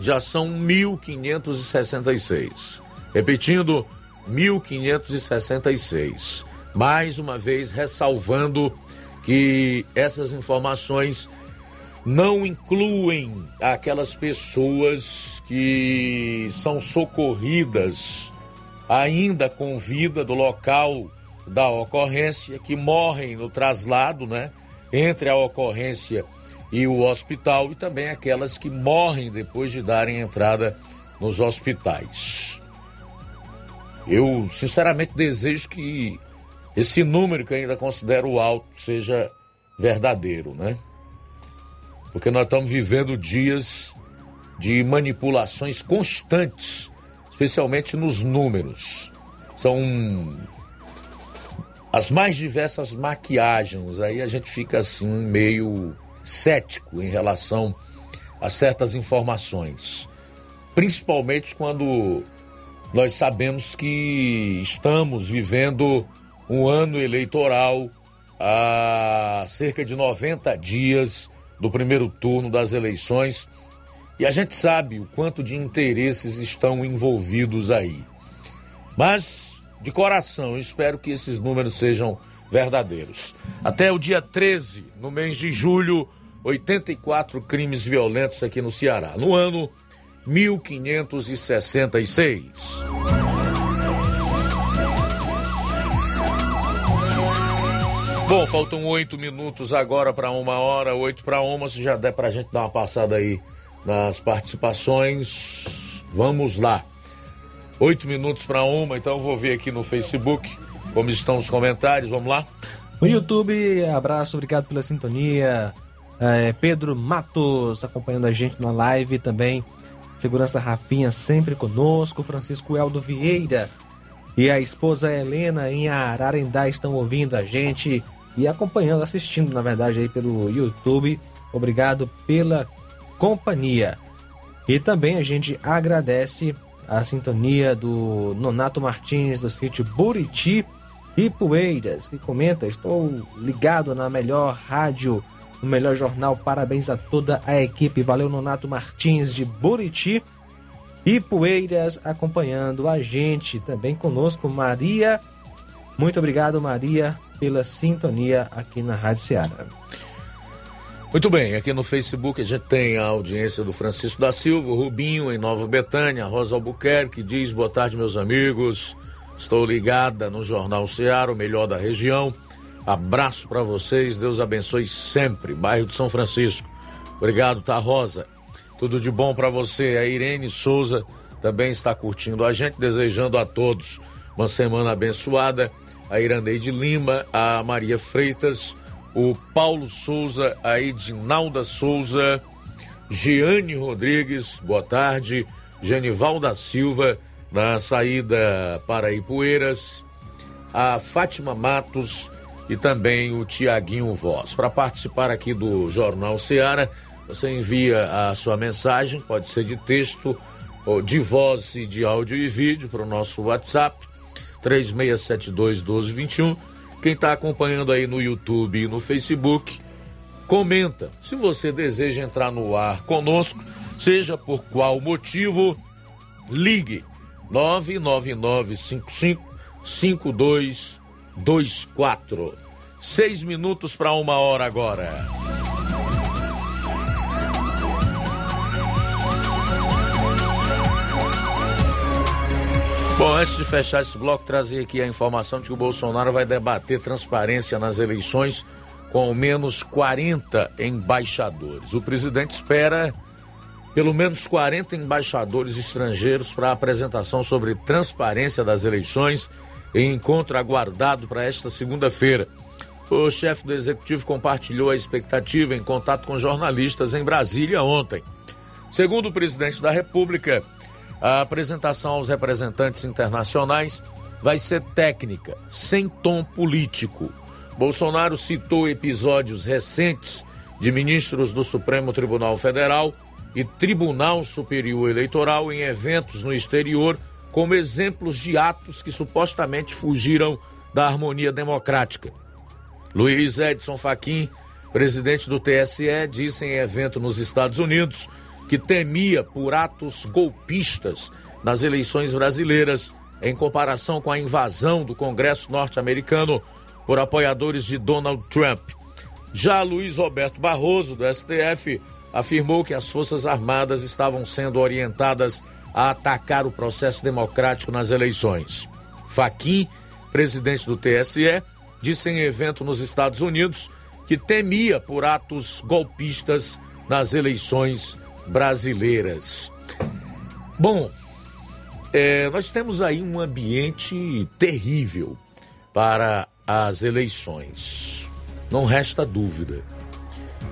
já são 1.566. Repetindo, 1.566. Mais uma vez, ressalvando que essas informações não incluem aquelas pessoas que são socorridas ainda com vida do local da ocorrência, que morrem no traslado, né? Entre a ocorrência e o hospital e também aquelas que morrem depois de darem entrada nos hospitais. Eu sinceramente desejo que esse número que ainda considero alto seja verdadeiro, né? Porque nós estamos vivendo dias de manipulações constantes, especialmente nos números. São as mais diversas maquiagens, aí a gente fica assim meio cético em relação a certas informações, principalmente quando nós sabemos que estamos vivendo um ano eleitoral a cerca de 90 dias do primeiro turno das eleições E a gente sabe o quanto de interesses estão envolvidos aí. Mas, de coração, eu espero que esses números sejam verdadeiros. Até o dia 13, no mês de julho, 84 crimes violentos aqui no Ceará. No ano 1566. Bom, faltam oito minutos agora para uma hora, oito para uma. Se já der para a gente dar uma passada aí nas participações, vamos lá. Oito minutos para uma, então vou ver aqui no Facebook como estão os comentários. Vamos lá. No YouTube, abraço, obrigado pela sintonia. É, Pedro Matos acompanhando a gente na live também. Segurança Rafinha sempre conosco. Francisco Eldo Vieira e a esposa Helena em Ararendá estão ouvindo a gente e acompanhando, assistindo, na verdade, aí pelo YouTube. Obrigado pela companhia. E também a gente agradece a sintonia do Nonato Martins do sítio Buriti e Poeiras, que comenta: Estou ligado na melhor rádio, no melhor jornal. Parabéns a toda a equipe. Valeu, Nonato Martins de Buriti e Poeiras acompanhando a gente. Também conosco, Maria. Muito obrigado, Maria, pela sintonia aqui na Rádio Ceará. Muito bem, aqui no Facebook a gente tem a audiência do Francisco da Silva, Rubinho em Nova Betânia, Rosa Albuquerque diz: Boa tarde, meus amigos. Estou ligada no Jornal Ceará, o melhor da região. Abraço para vocês, Deus abençoe sempre. Bairro de São Francisco. Obrigado, tá, Rosa? Tudo de bom para você. A Irene Souza também está curtindo a gente, desejando a todos uma semana abençoada. A Irandeide Lima, a Maria Freitas, o Paulo Souza, a Edinalda Souza, Giane Rodrigues, boa tarde, Genival da Silva, na saída para Ipueiras, a Fátima Matos e também o Tiaguinho Voz. Para participar aqui do Jornal Seara, você envia a sua mensagem, pode ser de texto, ou de voz e de áudio e vídeo para o nosso WhatsApp 3672 1221. Quem está acompanhando aí no YouTube e no Facebook, comenta. Se você deseja entrar no ar conosco, seja por qual motivo, ligue 99955 5224. Seis minutos para uma hora agora. Bom, antes de fechar esse bloco, trazer aqui a informação de que o Bolsonaro vai debater transparência nas eleições com ao menos 40 embaixadores. O presidente espera pelo menos 40 embaixadores estrangeiros para apresentação sobre transparência das eleições em encontro aguardado para esta segunda-feira. O chefe do executivo compartilhou a expectativa em contato com jornalistas em Brasília ontem. Segundo o presidente da República, a apresentação aos representantes internacionais vai ser técnica, sem tom político. Bolsonaro citou episódios recentes de ministros do Supremo Tribunal Federal e Tribunal Superior Eleitoral em eventos no exterior como exemplos de atos que supostamente fugiram da harmonia democrática. Luiz Edson Fachin, presidente do TSE, disse em evento nos Estados Unidos que temia por atos golpistas nas eleições brasileiras em comparação com a invasão do Congresso norte-americano por apoiadores de Donald Trump. Já Luiz Roberto Barroso, do STF, afirmou que as Forças Armadas estavam sendo orientadas a atacar o processo democrático nas eleições. Faquim, presidente do TSE, disse em evento nos Estados Unidos que temia por atos golpistas nas eleições brasileiras. Bom, é, nós temos aí um ambiente terrível para as eleições. Não resta dúvida.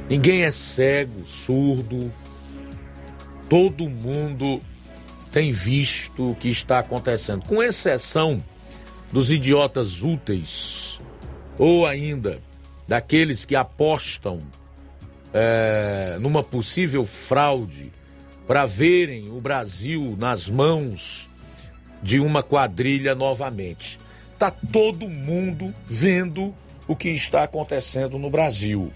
Ninguém é cego, surdo. Todo mundo tem visto o que está acontecendo, com exceção dos idiotas úteis ou ainda daqueles que apostam é, numa possível fraude para verem o Brasil nas mãos de uma quadrilha novamente. Tá todo mundo vendo o que está acontecendo no Brasil.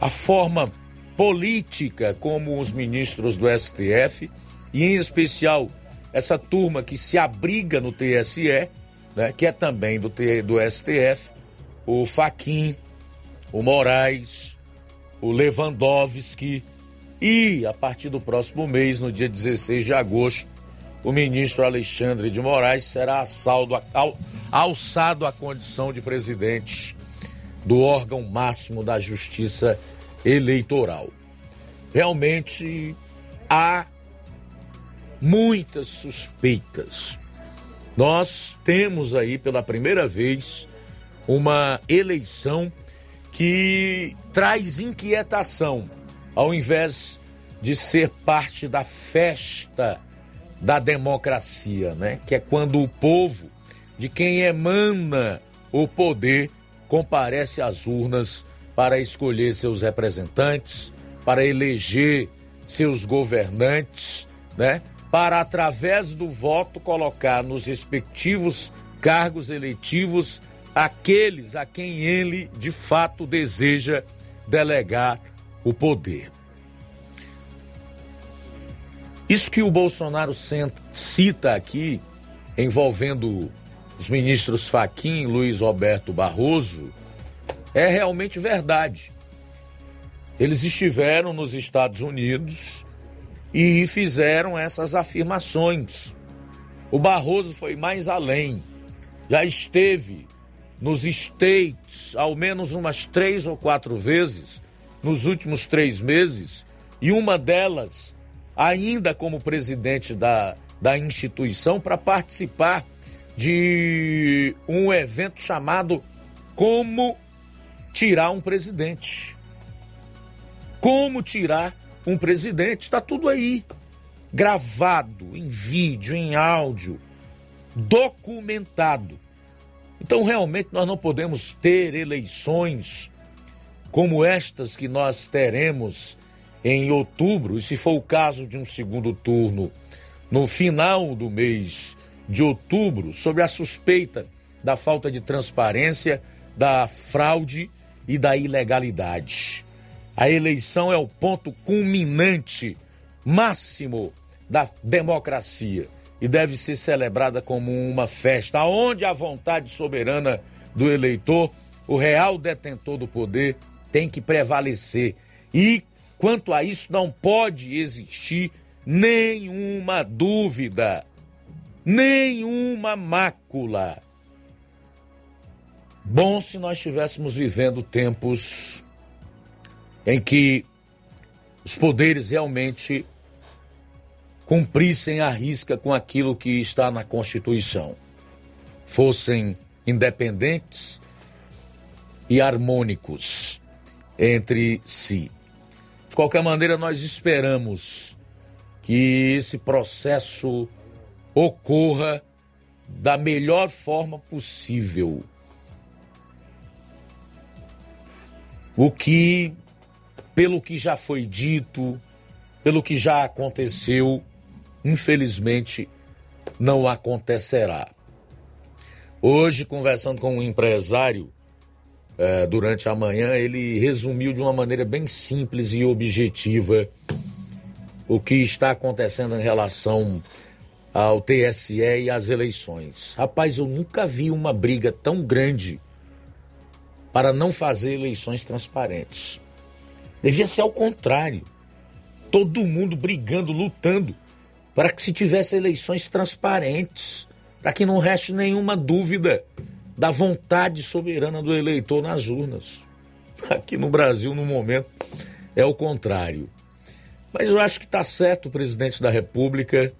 A forma política, como os ministros do STF, e em especial essa turma que se abriga no TSE, né, que é também do, do STF, o Faquim, o Moraes, o Lewandowski e a partir do próximo mês, no dia 16 de agosto, o ministro Alexandre de Moraes será assaldo, al, alçado à condição de presidente do órgão máximo da Justiça Eleitoral. Realmente há muitas suspeitas. Nós temos aí pela primeira vez uma eleição que traz inquietação, ao invés de ser parte da festa da democracia, né? Que é quando o povo, de quem emana o poder, comparece às urnas para escolher seus representantes, para eleger seus governantes, né? Para através do voto colocar nos respectivos cargos eletivos aqueles a quem ele de fato deseja delegar o poder. Isso que o Bolsonaro cita aqui, envolvendo os ministros Faquim e Luiz Roberto Barroso, é realmente verdade. Eles estiveram nos Estados Unidos e fizeram essas afirmações. O Barroso foi mais além. Já esteve nos States ao menos umas três ou quatro vezes nos últimos três meses, e uma delas ainda como presidente da, da instituição, para participar de um evento chamado Como Tirar um Presidente. Como tirar um presidente? Está tudo aí, gravado, em vídeo, em áudio, documentado. Então, realmente, nós não podemos ter eleições como estas que nós teremos em outubro, e se for o caso de um segundo turno no final do mês de outubro, sobre a suspeita da falta de transparência, da fraude e da ilegalidade. A eleição é o ponto culminante máximo da democracia e deve ser celebrada como uma festa, onde a vontade soberana do eleitor, o real detentor do poder, tem que prevalecer e Quanto a isso, não pode existir nenhuma dúvida, nenhuma mácula. Bom se nós estivéssemos vivendo tempos em que os poderes realmente cumprissem a risca com aquilo que está na Constituição, fossem independentes e harmônicos entre si. De qualquer maneira, nós esperamos que esse processo ocorra da melhor forma possível. O que, pelo que já foi dito, pelo que já aconteceu, infelizmente não acontecerá. Hoje, conversando com um empresário, é, durante a manhã, ele resumiu de uma maneira bem simples e objetiva o que está acontecendo em relação ao TSE e às eleições. Rapaz, eu nunca vi uma briga tão grande para não fazer eleições transparentes. Devia ser ao contrário. Todo mundo brigando, lutando para que se tivesse eleições transparentes, para que não reste nenhuma dúvida da vontade soberana do eleitor nas urnas. Aqui no Brasil, no momento, é o contrário. Mas eu acho que está certo o presidente da República,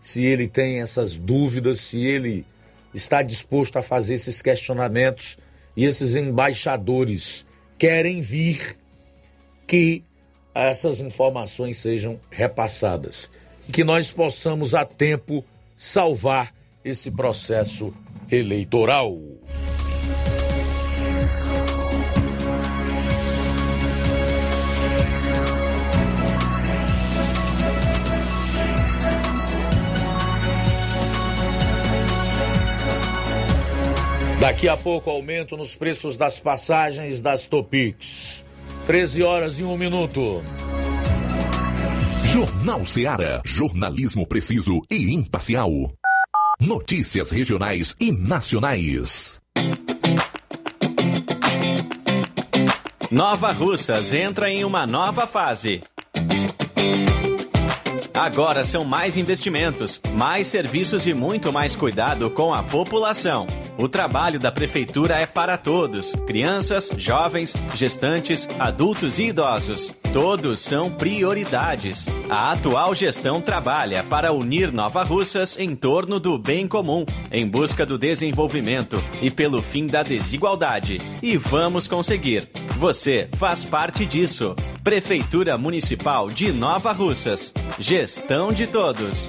se ele tem essas dúvidas, se ele está disposto a fazer esses questionamentos e esses embaixadores querem vir que essas informações sejam repassadas e que nós possamos a tempo salvar esse processo eleitoral. Daqui a pouco aumento nos preços das passagens das Topix. 13 horas e um minuto. Jornal Seara. Jornalismo preciso e imparcial. Notícias regionais e nacionais. Nova Russas entra em uma nova fase. Agora são mais investimentos, mais serviços e muito mais cuidado com a população. O trabalho da prefeitura é para todos: crianças, jovens, gestantes, adultos e idosos. Todos são prioridades. A atual gestão trabalha para unir Nova Russas em torno do bem comum, em busca do desenvolvimento e pelo fim da desigualdade. E vamos conseguir. Você faz parte disso. Prefeitura Municipal de Nova Russas. Gestão de todos.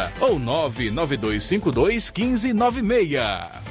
ou 99252 1596.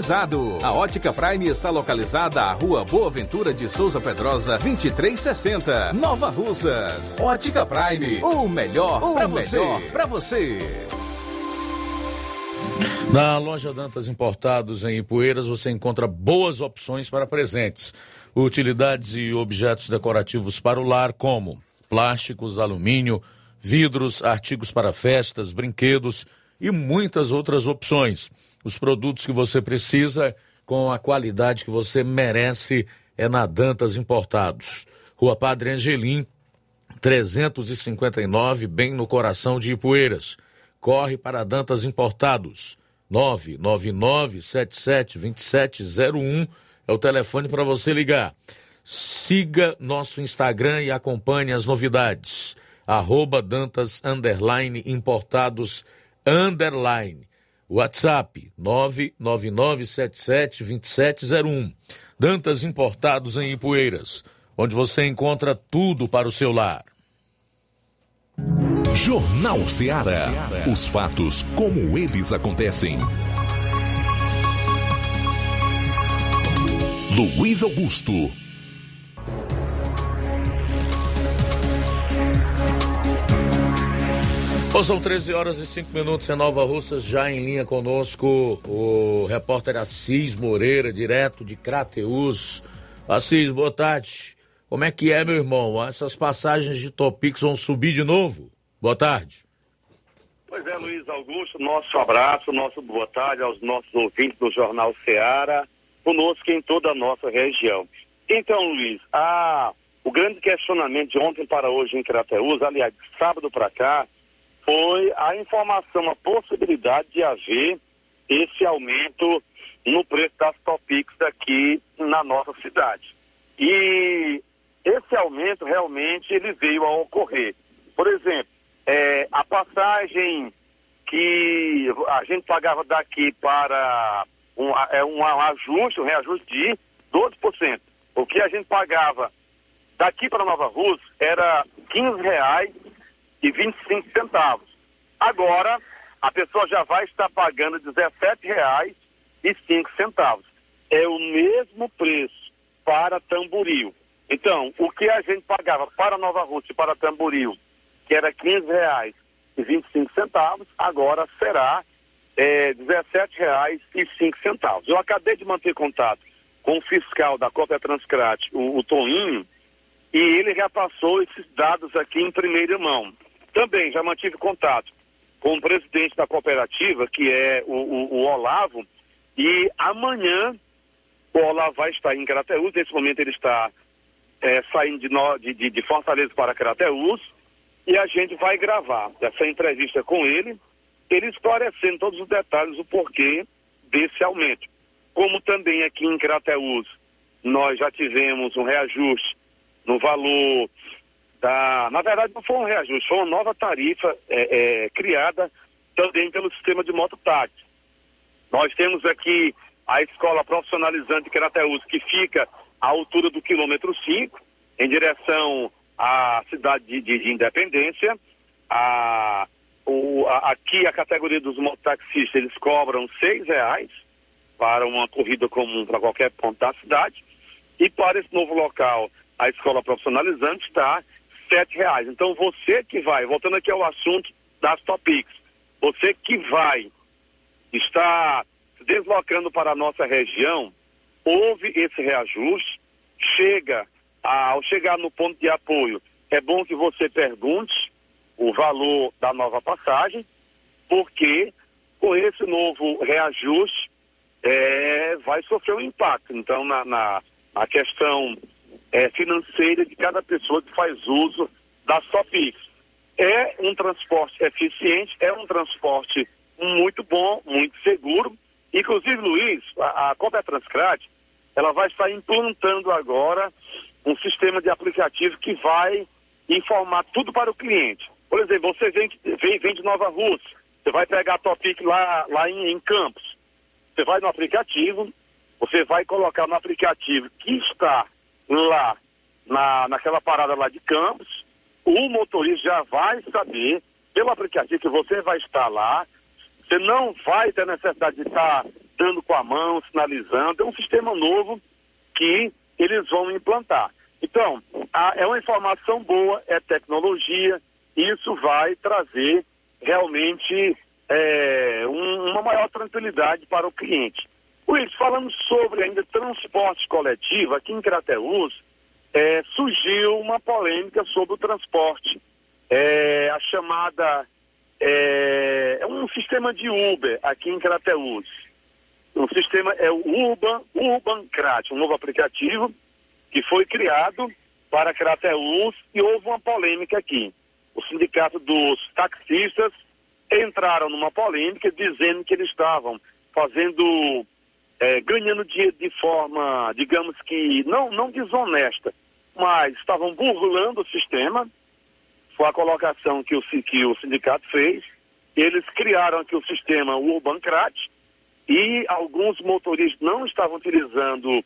A Ótica Prime está localizada à Rua Boa Ventura de Souza Pedrosa, 2360, Nova Russas. Ótica Prime, o melhor para você. Pra você. Na loja Dantas Importados em Ipueiras você encontra boas opções para presentes, utilidades e objetos decorativos para o lar, como plásticos, alumínio, vidros, artigos para festas, brinquedos e muitas outras opções. Os produtos que você precisa com a qualidade que você merece é na Dantas Importados. Rua Padre Angelim, 359, bem no coração de Ipueiras. Corre para Dantas Importados. 999772701 é o telefone para você ligar. Siga nosso Instagram e acompanhe as novidades. Arroba Dantas Underline Importados Underline. WhatsApp 999772701. Dantas Importados em Ipueiras, onde você encontra tudo para o seu lar. Jornal Ceará. Os fatos como eles acontecem. Luiz Augusto. Bom, são 13 horas e 5 minutos em Nova Russas, já em linha conosco o repórter Assis Moreira, direto de Crateus. Assis, boa tarde. Como é que é, meu irmão? Essas passagens de Topix vão subir de novo? Boa tarde. Pois é, Luiz Augusto, nosso abraço, nosso boa tarde aos nossos ouvintes do Jornal Ceará, conosco em toda a nossa região. Então, Luiz, a, o grande questionamento de ontem para hoje em Crateus, aliás, de sábado para cá, foi a informação, a possibilidade de haver esse aumento no preço das Topix aqui na nossa cidade. E esse aumento realmente ele veio a ocorrer. Por exemplo, é, a passagem que a gente pagava daqui para um, é, um ajuste, um reajuste de 12%. O que a gente pagava daqui para Nova Rússia era R$ 15,25. Agora, a pessoa já vai estar pagando R$ 17,05. É o mesmo preço para Tamboril. Então, o que a gente pagava para Nova Rússia e para Tamboril, que era R$ 15,25, agora será é, R$ 17,05. Eu acabei de manter contato com o fiscal da Copa Transcrat, o, o Toninho, e ele já passou esses dados aqui em primeira mão. Também já mantive contato com o presidente da cooperativa, que é o, o, o Olavo, e amanhã o Olavo vai estar em Crateús, nesse momento ele está é, saindo de, no, de, de, de Fortaleza para Crateús, e a gente vai gravar essa entrevista com ele, ele esclarecendo todos os detalhes, o porquê desse aumento. Como também aqui em Crateús, nós já tivemos um reajuste no valor da. Na verdade, não foi um reajuste, foi uma nova tarifa é, é, criada também pelo sistema de mototáxi. Nós temos aqui a escola profissionalizante de Crateús, que fica à altura do quilômetro 5, em direção à cidade de, de, de Independência. A, o, a, aqui a categoria dos mototaxistas, eles cobram seis reais para uma corrida comum para qualquer ponto da cidade. E para esse novo local, a escola profissionalizante está sete reais. Então você que vai, voltando aqui ao assunto das Topics, você que vai estar se deslocando para a nossa região, houve esse reajuste, chega, ao chegar no ponto de apoio, é bom que você pergunte o valor da nova passagem, porque com esse novo reajuste, é, vai sofrer um impacto. Então, na, na, na questão é, financeira de cada pessoa que faz uso da Sopix. É um transporte eficiente, é um transporte muito bom, muito seguro. Inclusive, Luiz, a, a Copa Transcrat, ela vai estar implantando agora um sistema de aplicativo que vai informar tudo para o cliente. Por exemplo, você vem, vem, vem de Nova Rússia, você vai pegar a Topic lá, lá em, em Campos. Você vai no aplicativo, você vai colocar no aplicativo que está lá na, naquela parada lá de Campos, o motorista já vai saber, pelo aplicativo, que você vai estar lá, você não vai ter necessidade de estar dando com a mão, sinalizando, é um sistema novo que eles vão implantar. Então, a, é uma informação boa, é tecnologia, isso vai trazer realmente é, um, uma maior tranquilidade para o cliente. Luiz, falando sobre ainda transporte coletivo, aqui em Crateús, é, surgiu uma polêmica sobre o transporte. É, a chamada. É, é, um sistema de Uber aqui em Crateús. O sistema é o Urban, Urban Crat, um novo aplicativo que foi criado para Crateús e houve uma polêmica aqui. O sindicato dos taxistas entraram numa polêmica dizendo que eles estavam fazendo, é, ganhando dinheiro de forma, digamos que, não, não desonesta, mas estavam burlando o sistema. Foi a colocação que o, que o sindicato fez. Eles criaram aqui o sistema Urbancrat e alguns motoristas não estavam utilizando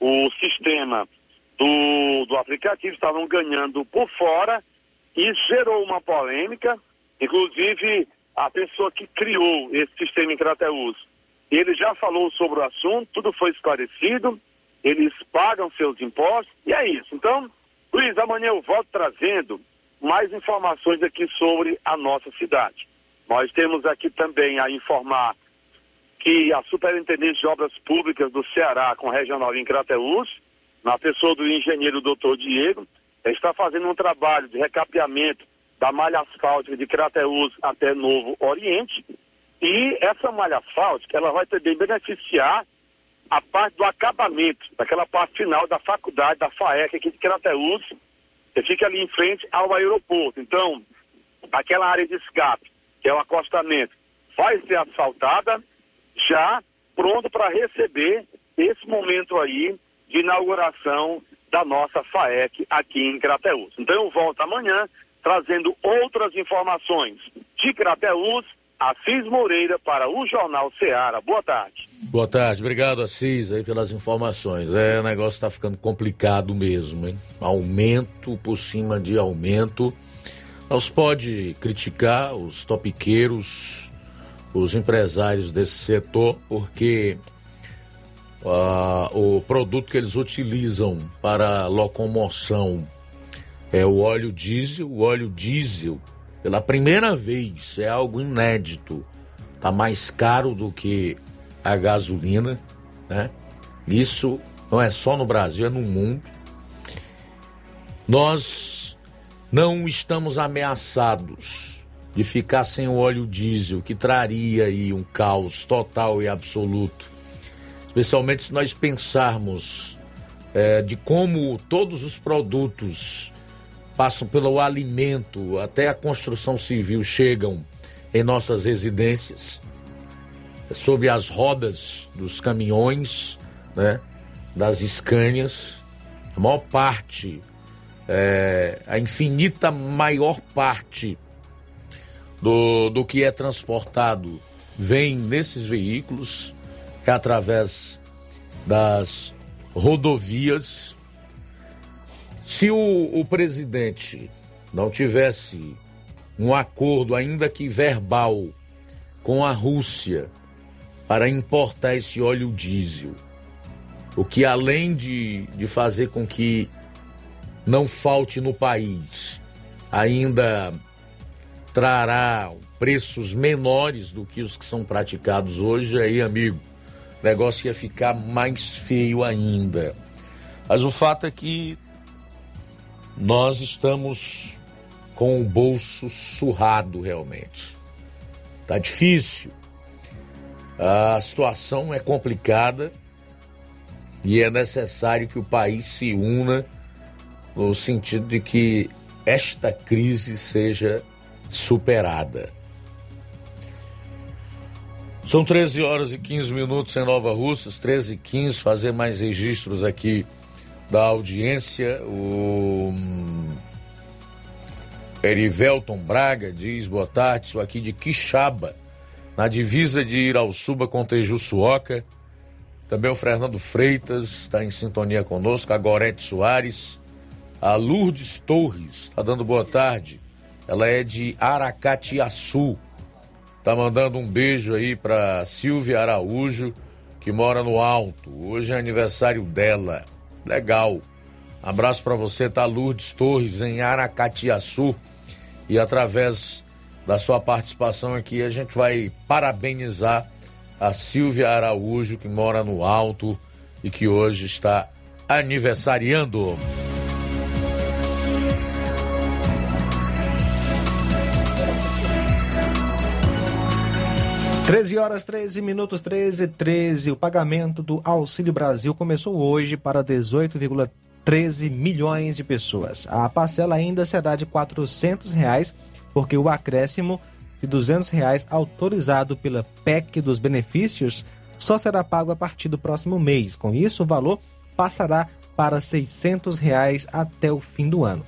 o sistema do, do aplicativo, estavam ganhando por fora e gerou uma polêmica. Inclusive, a pessoa que criou esse sistema em Crateus, ele já falou sobre o assunto, tudo foi esclarecido, eles pagam seus impostos e é isso. Então, Luiz, amanhã eu volto trazendo mais informações aqui sobre a nossa cidade. Nós temos aqui também a informar que a Superintendente de Obras Públicas do Ceará, com regional em Crateus, na pessoa do engenheiro doutor Diego, está fazendo um trabalho de recapeamento da malha asfáltica de Crateus até Novo Oriente. E essa malha asfáltica, ela vai também beneficiar a parte do acabamento, daquela parte final da faculdade, da FAEC aqui de Crateus, que fica ali em frente ao aeroporto. Então, aquela área de escape, que é o acostamento, vai ser asfaltada, já pronto para receber esse momento aí de inauguração da nossa FAEC aqui em Crateús. Então eu volto amanhã trazendo outras informações de Crateús, Assis Moreira para o Jornal Ceará. Boa tarde. Boa tarde, obrigado Assis aí pelas informações. É, o negócio está ficando complicado mesmo, hein? Aumento por cima de aumento. Nós pode criticar os topiqueiros, os empresários desse setor, porque uh, o produto que eles utilizam para locomoção é o óleo diesel. O óleo diesel, pela primeira vez, é algo inédito. Está mais caro do que a gasolina, né? Isso não é só no Brasil, é no mundo. Nós não estamos ameaçados de ficar sem o óleo diesel, que traria aí um caos total e absoluto. Especialmente se nós pensarmos é, de como todos os produtos passam pelo alimento até a construção civil chegam em nossas residências sob as rodas dos caminhões, né, das escânias. A maior parte, é, a infinita maior parte do, do que é transportado vem nesses veículos, é através das rodovias. Se o, o presidente não tivesse um acordo, ainda que verbal, com a Rússia para importar esse óleo diesel. O que além de, de fazer com que não falte no país, ainda trará preços menores do que os que são praticados hoje, aí, amigo, o negócio ia ficar mais feio ainda. Mas o fato é que nós estamos com o bolso surrado realmente. Tá difícil. A situação é complicada e é necessário que o país se una no sentido de que esta crise seja superada. São 13 horas e 15 minutos em Nova Russas, 13 e 15, fazer mais registros aqui da audiência. O hum, Erivelton Braga diz, boa tarde, sou aqui de Quixaba na divisa de Irauçuba com Tejuçuoca. Também o Fernando Freitas está em sintonia conosco, a Gorete Soares, a Lourdes Torres está dando boa tarde. Ela é de Aracatiaçu. Tá mandando um beijo aí para Silvia Araújo, que mora no Alto. Hoje é aniversário dela. Legal. Abraço para você, tá Lourdes Torres em Aracatiaçu. E através da sua participação aqui. A gente vai parabenizar a Silvia Araújo, que mora no Alto e que hoje está aniversariando. Treze horas, 13 minutos, 13 13. O pagamento do Auxílio Brasil começou hoje para 18,13 milhões de pessoas. A parcela ainda será de 400 reais porque o acréscimo de 200 reais autorizado pela PEC dos benefícios só será pago a partir do próximo mês. Com isso, o valor passará para 600 reais até o fim do ano.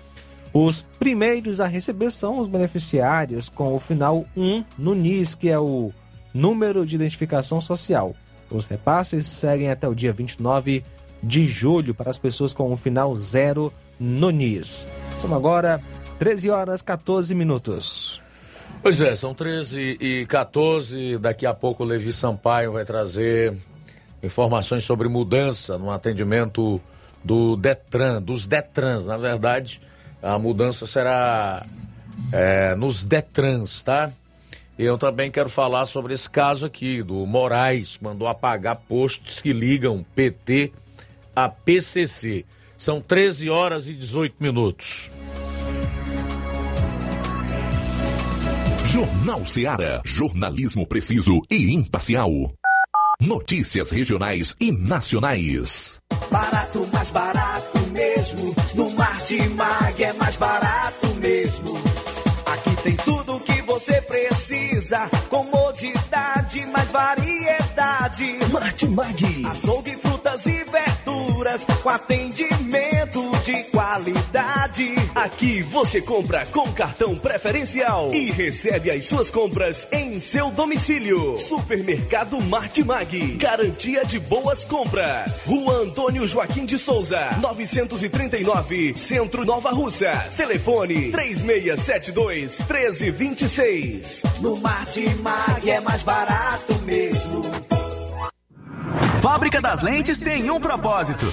Os primeiros a receber são os beneficiários com o final 1 no NIS, que é o número de identificação social. Os repasses seguem até o dia 29 de julho para as pessoas com o final 0 no NIS. São agora 13 horas 14 minutos. Pois é, são 13 e 14. Daqui a pouco o Levi Sampaio vai trazer informações sobre mudança no atendimento do Detran, dos Detrans. Na verdade, a mudança será é, nos Detrans, tá? Eu também quero falar sobre esse caso aqui do Moraes, mandou apagar postes que ligam PT a PCC. São 13 horas e 18 minutos. Jornal Seara. Jornalismo preciso e imparcial. Notícias regionais e nacionais. Barato, mais barato mesmo. No Mar de Mag é mais barato mesmo. Aqui tem tudo o que você precisa. Variedade. Marte Mag. Açougue, frutas e verduras. Com atendimento qualidade. Aqui você compra com cartão preferencial e recebe as suas compras em seu domicílio. Supermercado Martimag. Garantia de boas compras. Rua Antônio Joaquim de Souza, 939, Centro Nova Russa. Telefone 3672 1326. No Martimag é mais barato mesmo. Fábrica das Lentes tem um propósito: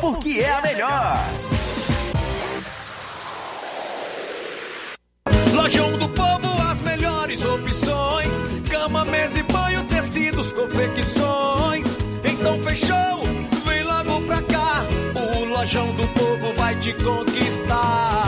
porque é a melhor. Lojão do Povo, as melhores opções: cama, mesa e banho, tecidos, confecções. Então fechou, vem logo pra cá. O Lojão do Povo vai te conquistar.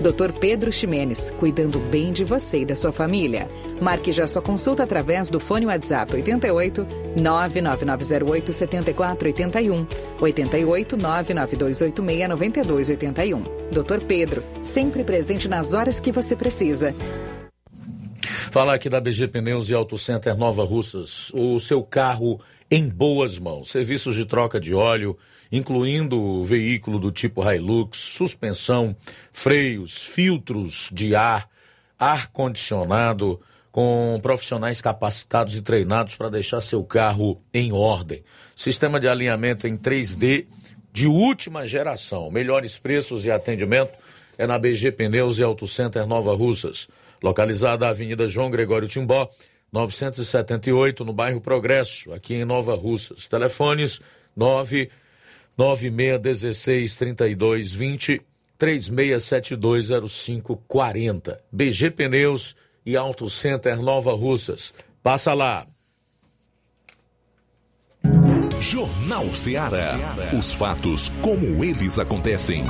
Dr. Pedro Ximenes, cuidando bem de você e da sua família. Marque já sua consulta através do fone WhatsApp 88 99908 7481 88 99286 9281. Dr. Pedro, sempre presente nas horas que você precisa. Falar aqui da BG Pneus e Auto Center Nova Russas. O seu carro em boas mãos. Serviços de troca de óleo, incluindo veículo do tipo Hilux, suspensão, freios, filtros de ar, ar-condicionado, com profissionais capacitados e treinados para deixar seu carro em ordem. Sistema de alinhamento em 3D de última geração. Melhores preços e atendimento é na BG Pneus e Auto Center Nova Russas, localizada na Avenida João Gregório Timbó, 978, no bairro Progresso, aqui em Nova Russas. Telefones 9 9616 3220 36720540. BG Pneus e Auto Center Nova Russas. Passa lá. Jornal Ceará. Os fatos como eles acontecem.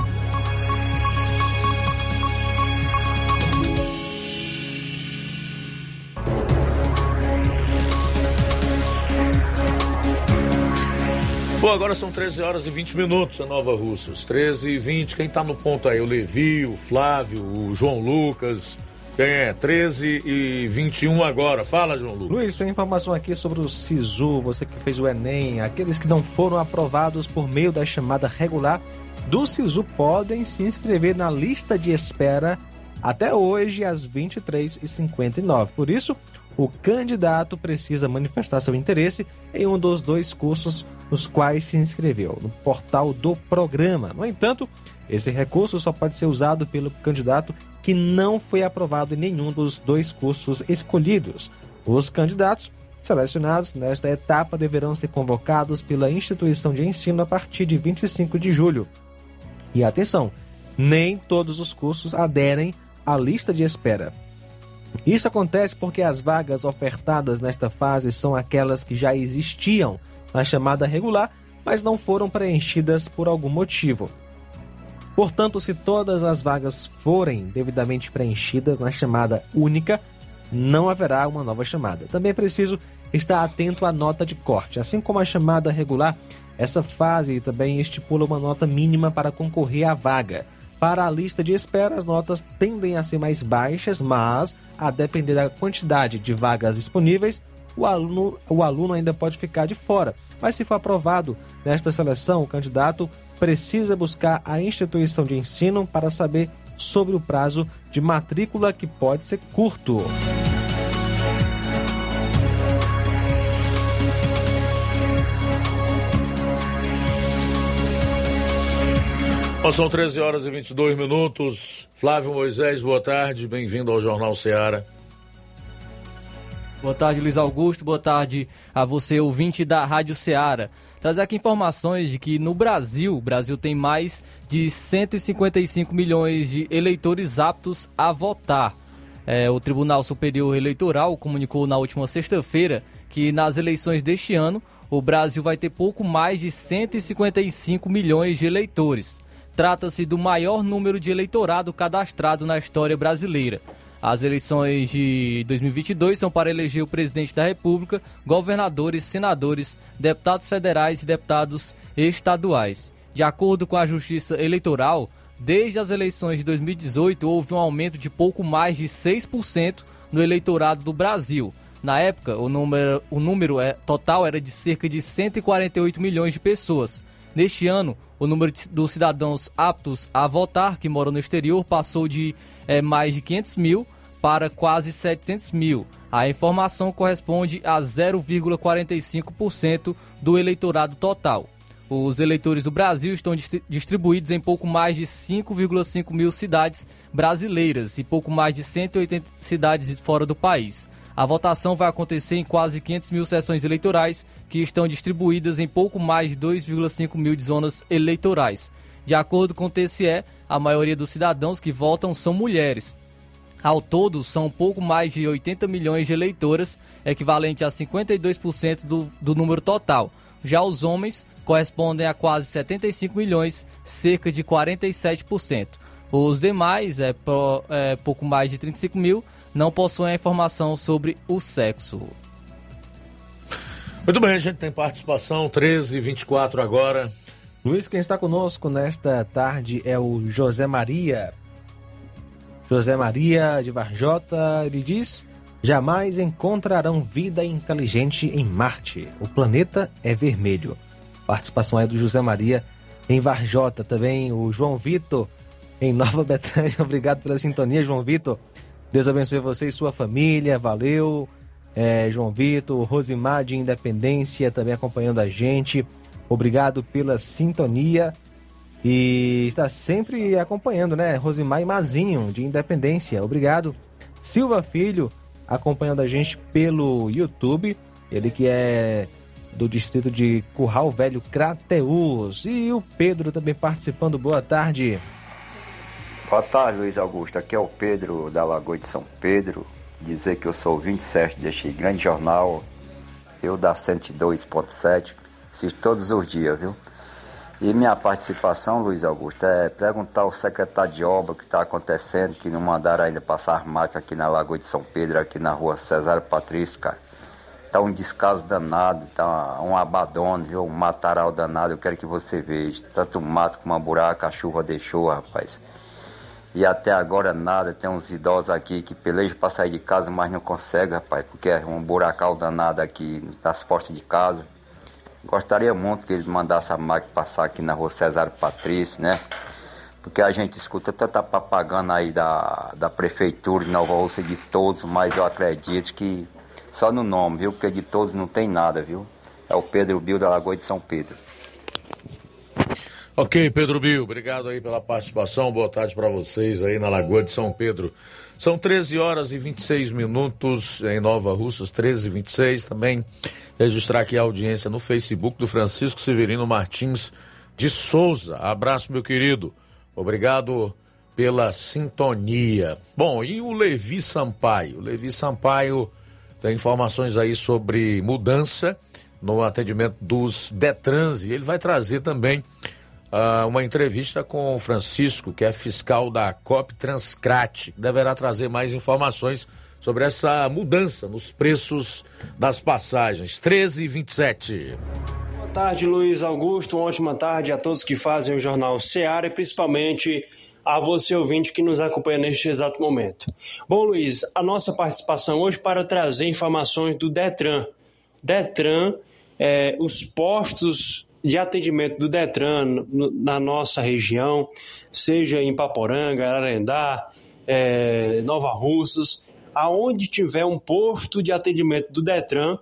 Bom, agora são 13 horas e 20 minutos em Nova Russas. 13 e 20. Quem tá no ponto aí? O Levi, o Flávio, o João Lucas. Quem é? 13 e 21 agora. Fala, João Lucas. Luiz, tem informação aqui sobre o SISU, você que fez o Enem, aqueles que não foram aprovados por meio da chamada regular do SISU podem se inscrever na lista de espera até hoje às 23h59. Por isso, o candidato precisa manifestar seu interesse em um dos dois cursos nos quais se inscreveu, no portal do programa. No entanto, esse recurso só pode ser usado pelo candidato que não foi aprovado em nenhum dos dois cursos escolhidos. Os candidatos selecionados nesta etapa deverão ser convocados pela instituição de ensino a partir de 25 de julho. E atenção, nem todos os cursos aderem à lista de espera. Isso acontece porque as vagas ofertadas nesta fase são aquelas que já existiam na chamada regular, mas não foram preenchidas por algum motivo. Portanto, se todas as vagas forem devidamente preenchidas na chamada única, não haverá uma nova chamada. Também é preciso estar atento à nota de corte. Assim como a chamada regular, essa fase também estipula uma nota mínima para concorrer à vaga. Para a lista de espera, as notas tendem a ser mais baixas, mas, a depender da quantidade de vagas disponíveis, o aluno, o aluno ainda pode ficar de fora. Mas, se for aprovado nesta seleção, o candidato precisa buscar a instituição de ensino para saber sobre o prazo de matrícula, que pode ser curto. São 13 horas e 22 minutos. Flávio Moisés, boa tarde, bem-vindo ao Jornal Seara. Boa tarde, Luiz Augusto. Boa tarde a você, ouvinte da Rádio Ceará. Trazer aqui informações de que no Brasil, o Brasil tem mais de 155 milhões de eleitores aptos a votar. É, o Tribunal Superior Eleitoral comunicou na última sexta-feira que nas eleições deste ano o Brasil vai ter pouco mais de 155 milhões de eleitores. Trata-se do maior número de eleitorado cadastrado na história brasileira. As eleições de 2022 são para eleger o presidente da República, governadores, senadores, deputados federais e deputados estaduais. De acordo com a Justiça Eleitoral, desde as eleições de 2018 houve um aumento de pouco mais de 6% no eleitorado do Brasil. Na época, o número, o número é, total era de cerca de 148 milhões de pessoas. Neste ano, o número dos cidadãos aptos a votar que moram no exterior passou de é, mais de 500 mil para quase 700 mil. A informação corresponde a 0,45% do eleitorado total. Os eleitores do Brasil estão distribuídos em pouco mais de 5,5 mil cidades brasileiras e pouco mais de 180 cidades fora do país. A votação vai acontecer em quase 500 mil sessões eleitorais, que estão distribuídas em pouco mais de 2,5 mil zonas eleitorais. De acordo com o TSE, a maioria dos cidadãos que votam são mulheres. Ao todo, são pouco mais de 80 milhões de eleitoras, equivalente a 52% do, do número total. Já os homens correspondem a quase 75 milhões, cerca de 47%. Os demais, é, pro, é pouco mais de 35 mil, não possuem a informação sobre o sexo. Muito bem, a gente tem participação 13 e 24 agora. Luiz, quem está conosco nesta tarde é o José Maria. José Maria de Varjota, ele diz: jamais encontrarão vida inteligente em Marte. O planeta é vermelho. Participação aí do José Maria em Varjota. Também o João Vitor em Nova Betânia. Obrigado pela sintonia, João Vitor. Deus abençoe você e sua família. Valeu. É, João Vitor, Rosimar de Independência também acompanhando a gente. Obrigado pela sintonia. E está sempre acompanhando, né? Rosimar e Mazinho, de Independência. Obrigado. Silva Filho, acompanhando a gente pelo YouTube. Ele que é do distrito de Curral Velho, Crateus. E o Pedro também participando. Boa tarde. Boa tarde, Luiz Augusto. Aqui é o Pedro da Lagoa de São Pedro. Dizer que eu sou 27 deste grande jornal, eu da 102.7, assisto todos os dias, viu? E minha participação, Luiz Augusto, é perguntar ao secretário de obra o que está acontecendo, que não mandaram ainda passar máquina aqui na Lagoa de São Pedro, aqui na rua Cesário Patrício, cara. Tá um descaso danado, tá um abandono, viu? Um mataral danado, eu quero que você veja. Tanto mato como uma buraca, a chuva deixou, rapaz. E até agora nada, tem uns idosos aqui que pelejam para sair de casa, mas não conseguem, rapaz, porque é um buracal danado aqui nas portas de casa. Gostaria muito que eles mandassem a máquina passar aqui na rua Cesário Patrício, né? Porque a gente escuta tanta propaganda aí da, da prefeitura de Nova Rússia de todos, mas eu acredito que só no nome, viu? Porque de todos não tem nada, viu? É o Pedro Bil da Lagoa de São Pedro. Ok, Pedro Bill, obrigado aí pela participação. Boa tarde para vocês aí na Lagoa de São Pedro. São 13 horas e 26 minutos em Nova Russas, 13 e 26 também. Registrar aqui a audiência no Facebook do Francisco Severino Martins de Souza. Abraço, meu querido. Obrigado pela sintonia. Bom, e o Levi Sampaio? O Levi Sampaio tem informações aí sobre mudança no atendimento dos Detrans e ele vai trazer também uh, uma entrevista com o Francisco, que é fiscal da COP Transcrate, que deverá trazer mais informações sobre essa mudança nos preços das passagens. 13 e 27. Boa tarde, Luiz Augusto. Uma ótima tarde a todos que fazem o Jornal Seara e principalmente a você ouvinte que nos acompanha neste exato momento. Bom, Luiz, a nossa participação hoje para trazer informações do Detran. Detran, é, os postos de atendimento do Detran na nossa região, seja em Paporanga, Ararendá, é, Nova Russas, aonde tiver um posto de atendimento do Detran,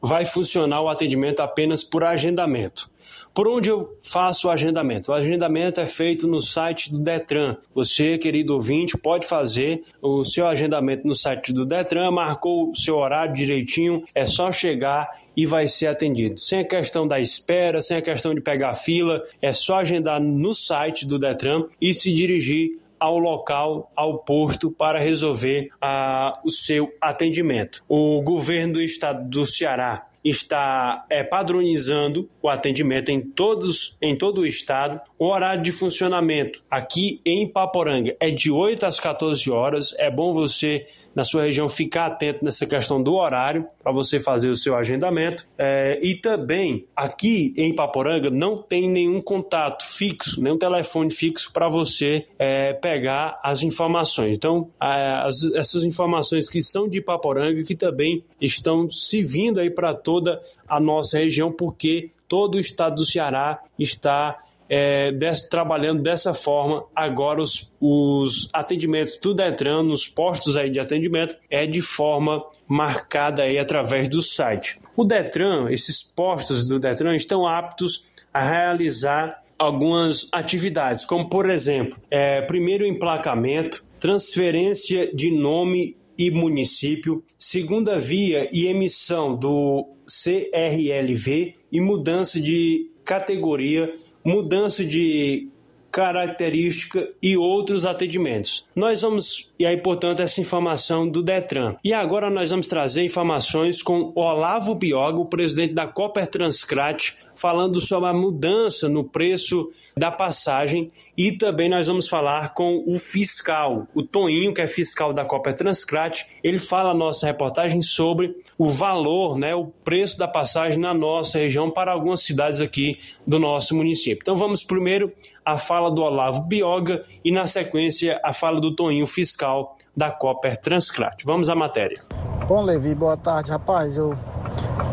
vai funcionar o atendimento apenas por agendamento. Por onde eu faço o agendamento? O agendamento é feito no site do Detran. Você, querido ouvinte, pode fazer o seu agendamento no site do Detran, marcou o seu horário direitinho, é só chegar e vai ser atendido. Sem a questão da espera, sem a questão de pegar fila, é só agendar no site do Detran e se dirigir ao local, ao posto, para resolver ah, o seu atendimento. O governo do estado do Ceará está é, padronizando o atendimento em todos em todo o estado. O horário de funcionamento aqui em Paporanga é de 8 às 14 horas. É bom você na sua região ficar atento nessa questão do horário para você fazer o seu agendamento. É, e também aqui em Paporanga não tem nenhum contato fixo, nenhum telefone fixo para você é, pegar as informações. Então, as, essas informações que são de Paporanga que também estão se vindo aí para toda a nossa região, porque todo o estado do Ceará está é, desse, trabalhando dessa forma. Agora, os, os atendimentos do Detran, nos postos aí de atendimento, é de forma marcada aí através do site. O Detran, esses postos do Detran estão aptos a realizar algumas atividades, como por exemplo, é, primeiro emplacamento, transferência de nome e município, segunda via e emissão do CRLV e mudança de categoria mudança de característica e outros atendimentos. Nós vamos, e aí, portanto, essa informação do Detran. E agora nós vamos trazer informações com Olavo Bioga, o presidente da Cooper Transcrat, falando sobre a mudança no preço da passagem e também nós vamos falar com o fiscal, o Toninho, que é fiscal da Copa Transcrat. Ele fala a nossa reportagem sobre o valor, né, o preço da passagem na nossa região para algumas cidades aqui do nosso município. Então vamos primeiro à fala do Olavo Bioga e na sequência a fala do Toninho, fiscal da Copper Transcrat. Vamos à matéria. Bom, Levi, boa tarde, rapaz. Eu,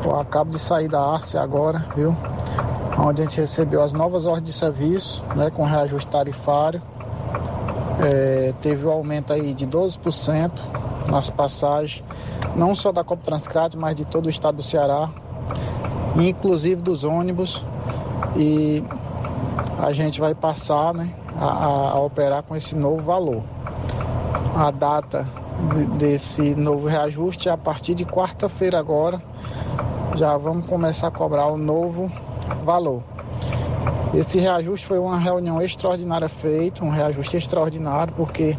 eu acabo de sair da Arce agora, viu? onde a gente recebeu as novas ordens de serviço, né, com reajuste tarifário. É, teve um aumento aí de 12% nas passagens, não só da Copa Transcrat, mas de todo o estado do Ceará, inclusive dos ônibus. E a gente vai passar né, a, a operar com esse novo valor. A data desse novo reajuste é a partir de quarta-feira agora. Já vamos começar a cobrar o novo valor. Esse reajuste foi uma reunião extraordinária feita, um reajuste extraordinário, porque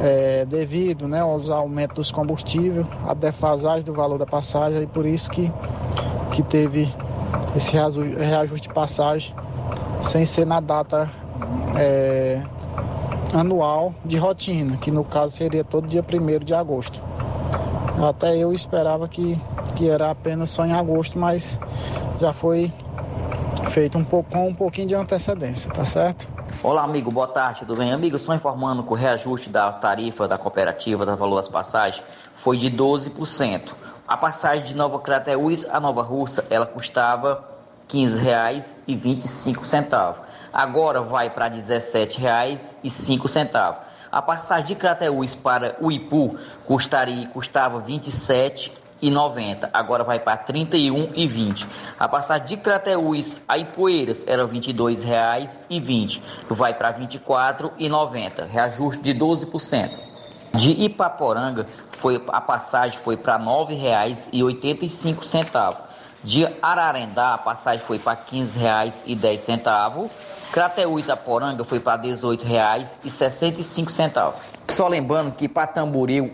é, devido né, aos aumentos dos combustíveis, a defasagem do valor da passagem, e por isso que, que teve esse reajuste de passagem sem ser na data é, anual de rotina, que no caso seria todo dia 1 de agosto. Até eu esperava que, que era apenas só em agosto, mas já foi feito um pouco, com um pouquinho de antecedência, tá certo? Olá, amigo, boa tarde, tudo bem? Amigo, só informando que o reajuste da tarifa da cooperativa, da valor das passagens, foi de 12%. A passagem de Nova Crateús a Nova Russa, ela custava R$ 15,25. Agora vai para R$ 17,05. A passagem de Crateús para o Ipu custaria, custava R$ 27,00 e 90, agora vai para 31 e 20. A passagem de Crateús a Ipueiras era R$ 22,20, e vai para 24 e 90, reajuste de 12%. De Ipaporanga foi a passagem foi para R$ 9,85. De Ararendá a passagem foi para R$ 15,10. Crateús a Poranga foi para R$ 18,65. Só lembrando que para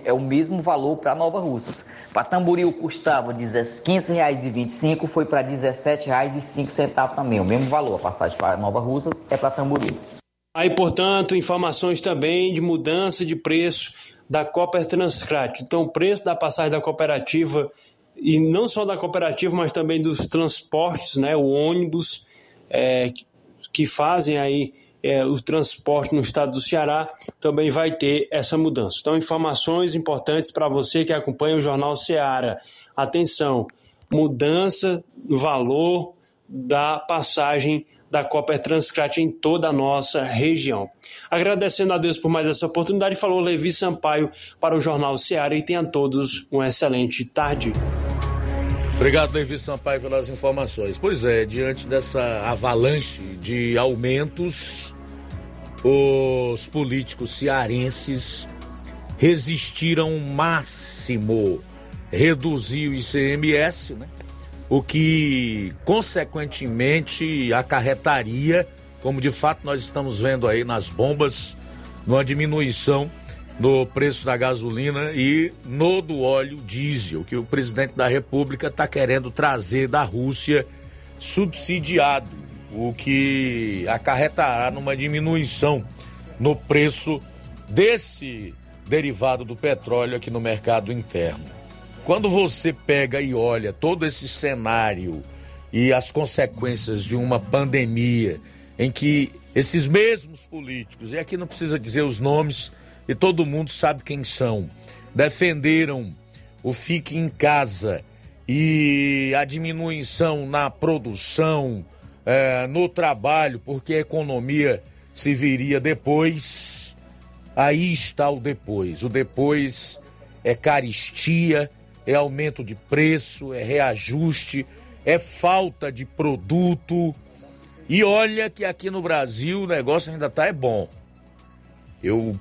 é o mesmo valor para Nova Russas. Para custava R$ 15,25, foi para R$ 17,05 também, o mesmo valor. A passagem para Nova Russas é para Tamboril. Aí, portanto, informações também de mudança de preço da Cooper Transcrat. Então, o preço da passagem da cooperativa, e não só da cooperativa, mas também dos transportes, né, o ônibus, é, que fazem aí é, o transporte no estado do Ceará também vai ter essa mudança. Então, informações importantes para você que acompanha o Jornal Ceará. Atenção, mudança no valor da passagem da Copa Transcrat em toda a nossa região. Agradecendo a Deus por mais essa oportunidade, falou Levi Sampaio para o Jornal Ceará e tenham todos uma excelente tarde. Obrigado, Levi Sampaio, pelas informações. Pois é, diante dessa avalanche de aumentos, os políticos cearenses resistiram o máximo reduzir o ICMS, né? o que consequentemente acarretaria, como de fato nós estamos vendo aí nas bombas, numa diminuição no preço da gasolina e no do óleo diesel, que o presidente da República está querendo trazer da Rússia subsidiado, o que acarretará numa diminuição no preço desse derivado do petróleo aqui no mercado interno. Quando você pega e olha todo esse cenário e as consequências de uma pandemia em que esses mesmos políticos, e aqui não precisa dizer os nomes, e todo mundo sabe quem são, defenderam o fique em casa e a diminuição na produção, é, no trabalho, porque a economia se viria depois. Aí está o depois. O depois é caristia, é aumento de preço, é reajuste, é falta de produto. E olha que aqui no Brasil o negócio ainda tá é bom. Eu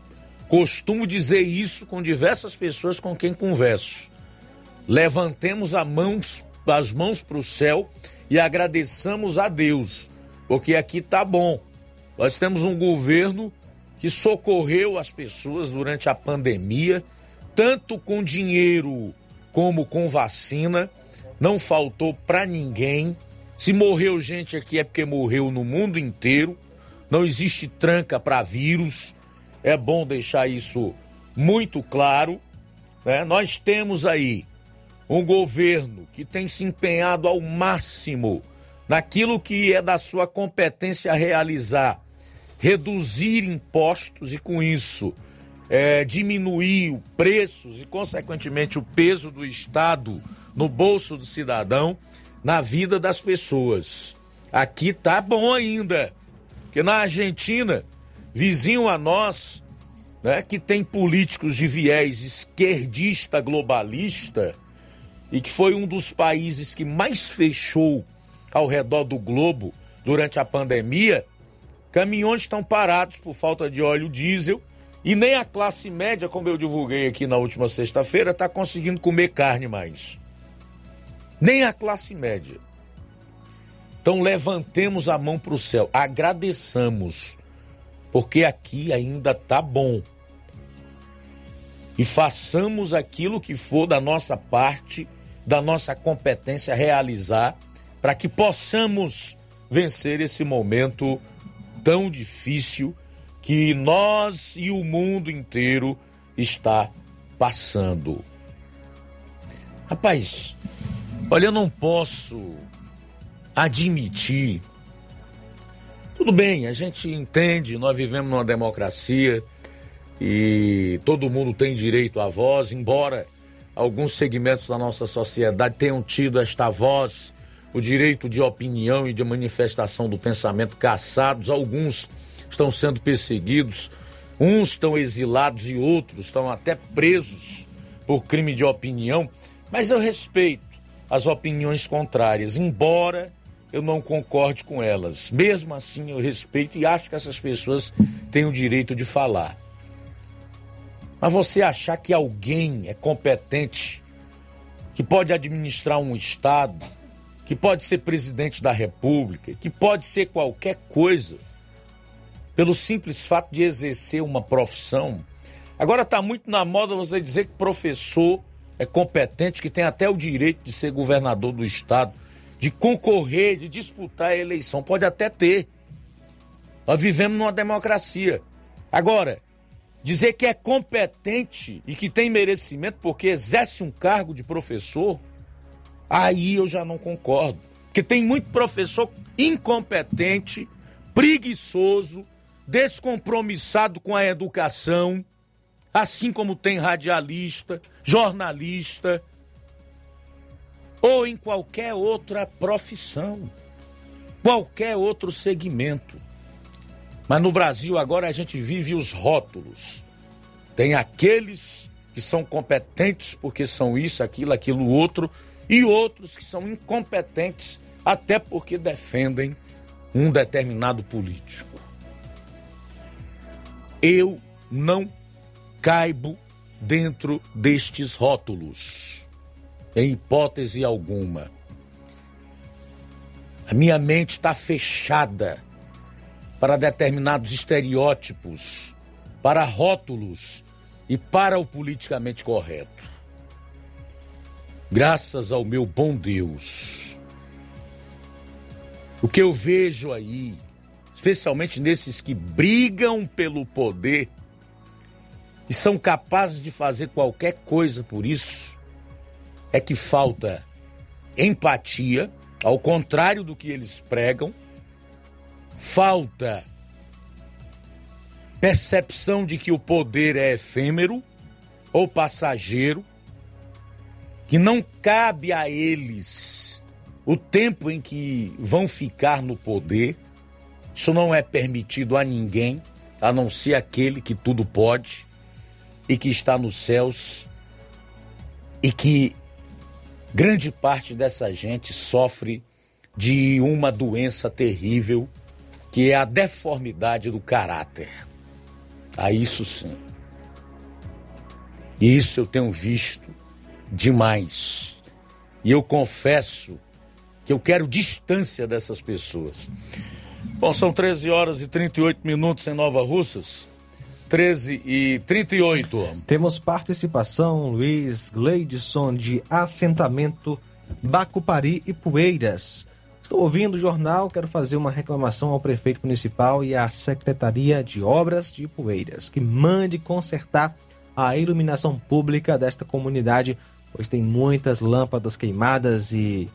costumo dizer isso com diversas pessoas com quem converso. Levantemos mãos, as mãos para o céu e agradeçamos a Deus, porque aqui tá bom. Nós temos um governo que socorreu as pessoas durante a pandemia, tanto com dinheiro como com vacina, não faltou para ninguém. Se morreu gente aqui é porque morreu no mundo inteiro. Não existe tranca para vírus. É bom deixar isso muito claro. Né? Nós temos aí um governo que tem se empenhado ao máximo naquilo que é da sua competência realizar, reduzir impostos e com isso é, diminuir preços e, consequentemente, o peso do Estado no bolso do cidadão, na vida das pessoas. Aqui tá bom ainda, porque na Argentina, vizinho a nós, né, que tem políticos de viés esquerdista globalista e que foi um dos países que mais fechou ao redor do globo durante a pandemia, caminhões estão parados por falta de óleo diesel e nem a classe média, como eu divulguei aqui na última sexta-feira, está conseguindo comer carne mais. Nem a classe média. Então levantemos a mão para o céu, agradeçamos, porque aqui ainda tá bom. E façamos aquilo que for da nossa parte, da nossa competência realizar, para que possamos vencer esse momento tão difícil que nós e o mundo inteiro está passando. Rapaz, olha, eu não posso admitir. Tudo bem, a gente entende, nós vivemos numa democracia e todo mundo tem direito à voz, embora alguns segmentos da nossa sociedade tenham tido esta voz, o direito de opinião e de manifestação do pensamento caçados, alguns estão sendo perseguidos, uns estão exilados e outros estão até presos por crime de opinião, mas eu respeito as opiniões contrárias, embora eu não concorde com elas. Mesmo assim, eu respeito e acho que essas pessoas têm o direito de falar. Mas você achar que alguém é competente, que pode administrar um Estado, que pode ser presidente da República, que pode ser qualquer coisa, pelo simples fato de exercer uma profissão. Agora está muito na moda você dizer que professor é competente, que tem até o direito de ser governador do estado, de concorrer, de disputar a eleição. Pode até ter. Nós vivemos numa democracia. Agora, dizer que é competente e que tem merecimento porque exerce um cargo de professor, aí eu já não concordo. Porque tem muito professor incompetente, preguiçoso, descompromissado com a educação, assim como tem radialista, jornalista ou em qualquer outra profissão, qualquer outro segmento. Mas no Brasil agora a gente vive os rótulos. Tem aqueles que são competentes porque são isso, aquilo, aquilo outro, e outros que são incompetentes até porque defendem um determinado político. Eu não caibo dentro destes rótulos, em hipótese alguma. A minha mente está fechada para determinados estereótipos, para rótulos e para o politicamente correto. Graças ao meu bom Deus. O que eu vejo aí, especialmente nesses que brigam pelo poder e são capazes de fazer qualquer coisa por isso, é que falta empatia, ao contrário do que eles pregam, falta percepção de que o poder é efêmero ou passageiro, que não cabe a eles o tempo em que vão ficar no poder. Isso não é permitido a ninguém, a não ser aquele que tudo pode e que está nos céus e que grande parte dessa gente sofre de uma doença terrível que é a deformidade do caráter. A isso sim. E isso eu tenho visto demais. E eu confesso que eu quero distância dessas pessoas. Bom, são 13 horas e 38 minutos em Nova Russas. 13 e 38. Temos participação, Luiz Gleidson, de assentamento Bacupari e Poeiras. Estou ouvindo o jornal, quero fazer uma reclamação ao prefeito municipal e à Secretaria de Obras de Poeiras, que mande consertar a iluminação pública desta comunidade, pois tem muitas lâmpadas queimadas e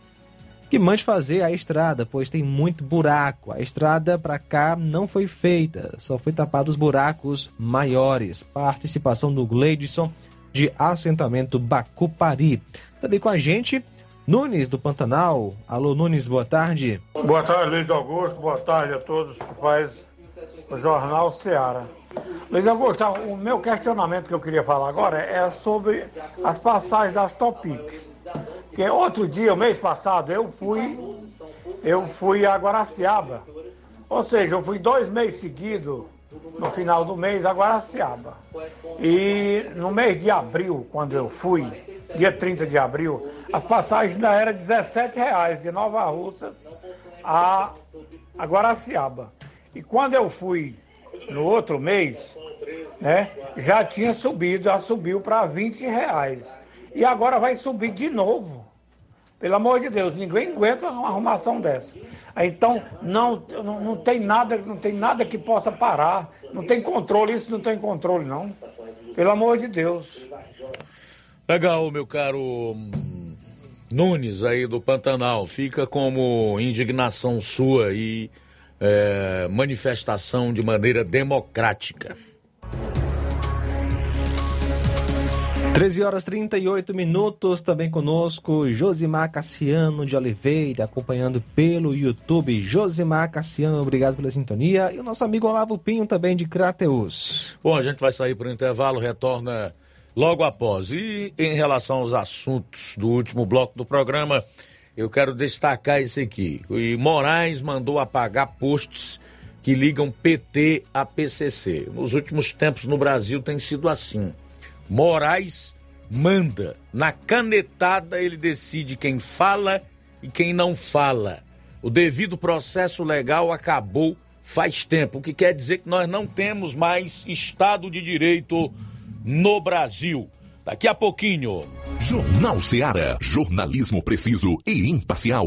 que mande fazer a estrada, pois tem muito buraco. A estrada para cá não foi feita, só foi tapado os buracos maiores. Participação do Gleidson de assentamento Bacupari. Também com a gente, Nunes do Pantanal. Alô, Nunes, boa tarde. Boa tarde, Luiz Augusto. Boa tarde a todos que faz o Jornal Ceará. Luiz Augusto, o meu questionamento que eu queria falar agora é sobre as passagens das Topic. Porque outro dia, o mês passado, eu fui, eu fui a Guaraciaba. Ou seja, eu fui dois meses seguidos, no final do mês, a Guaraciaba. E no mês de abril, quando eu fui, dia 30 de abril, as passagens ainda eram 17 reais de Nova Russa a, a Guaraciaba. E quando eu fui no outro mês, né, já tinha subido, já subiu para 20 reais. E agora vai subir de novo. Pelo amor de Deus, ninguém aguenta uma arrumação dessa. Então, não, não, não, tem nada, não tem nada que possa parar. Não tem controle, isso não tem controle, não. Pelo amor de Deus. Legal, meu caro hum, Nunes aí do Pantanal. Fica como indignação sua e é, manifestação de maneira democrática. 13 horas 38 minutos, também conosco Josimar Cassiano de Oliveira, acompanhando pelo YouTube. Josimar Cassiano, obrigado pela sintonia. E o nosso amigo Olavo Pinho também de Crateus. Bom, a gente vai sair para o intervalo, retorna logo após. E em relação aos assuntos do último bloco do programa, eu quero destacar esse aqui. O Moraes mandou apagar posts que ligam PT a PCC. Nos últimos tempos no Brasil tem sido assim. Moraes manda. Na canetada ele decide quem fala e quem não fala. O devido processo legal acabou faz tempo, o que quer dizer que nós não temos mais Estado de Direito no Brasil. Daqui a pouquinho. Jornal Seara. Jornalismo preciso e imparcial.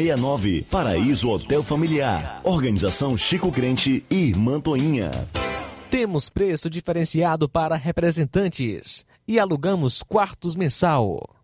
8569. Paraíso Hotel Familiar. Organização Chico Crente e Mantoinha. Temos preço diferenciado para representantes e alugamos quartos mensal.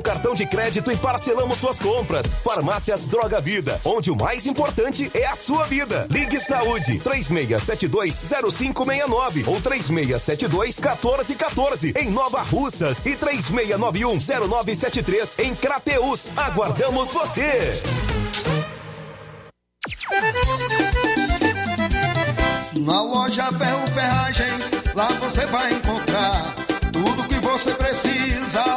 cartão de crédito e parcelamos suas compras. Farmácias Droga Vida, onde o mais importante é a sua vida. Ligue Saúde 36720569 ou 36721414 em Nova Russas e 36910973 em Crateus. Aguardamos você. Na loja Ferro Ferragens, lá você vai encontrar tudo que você precisa.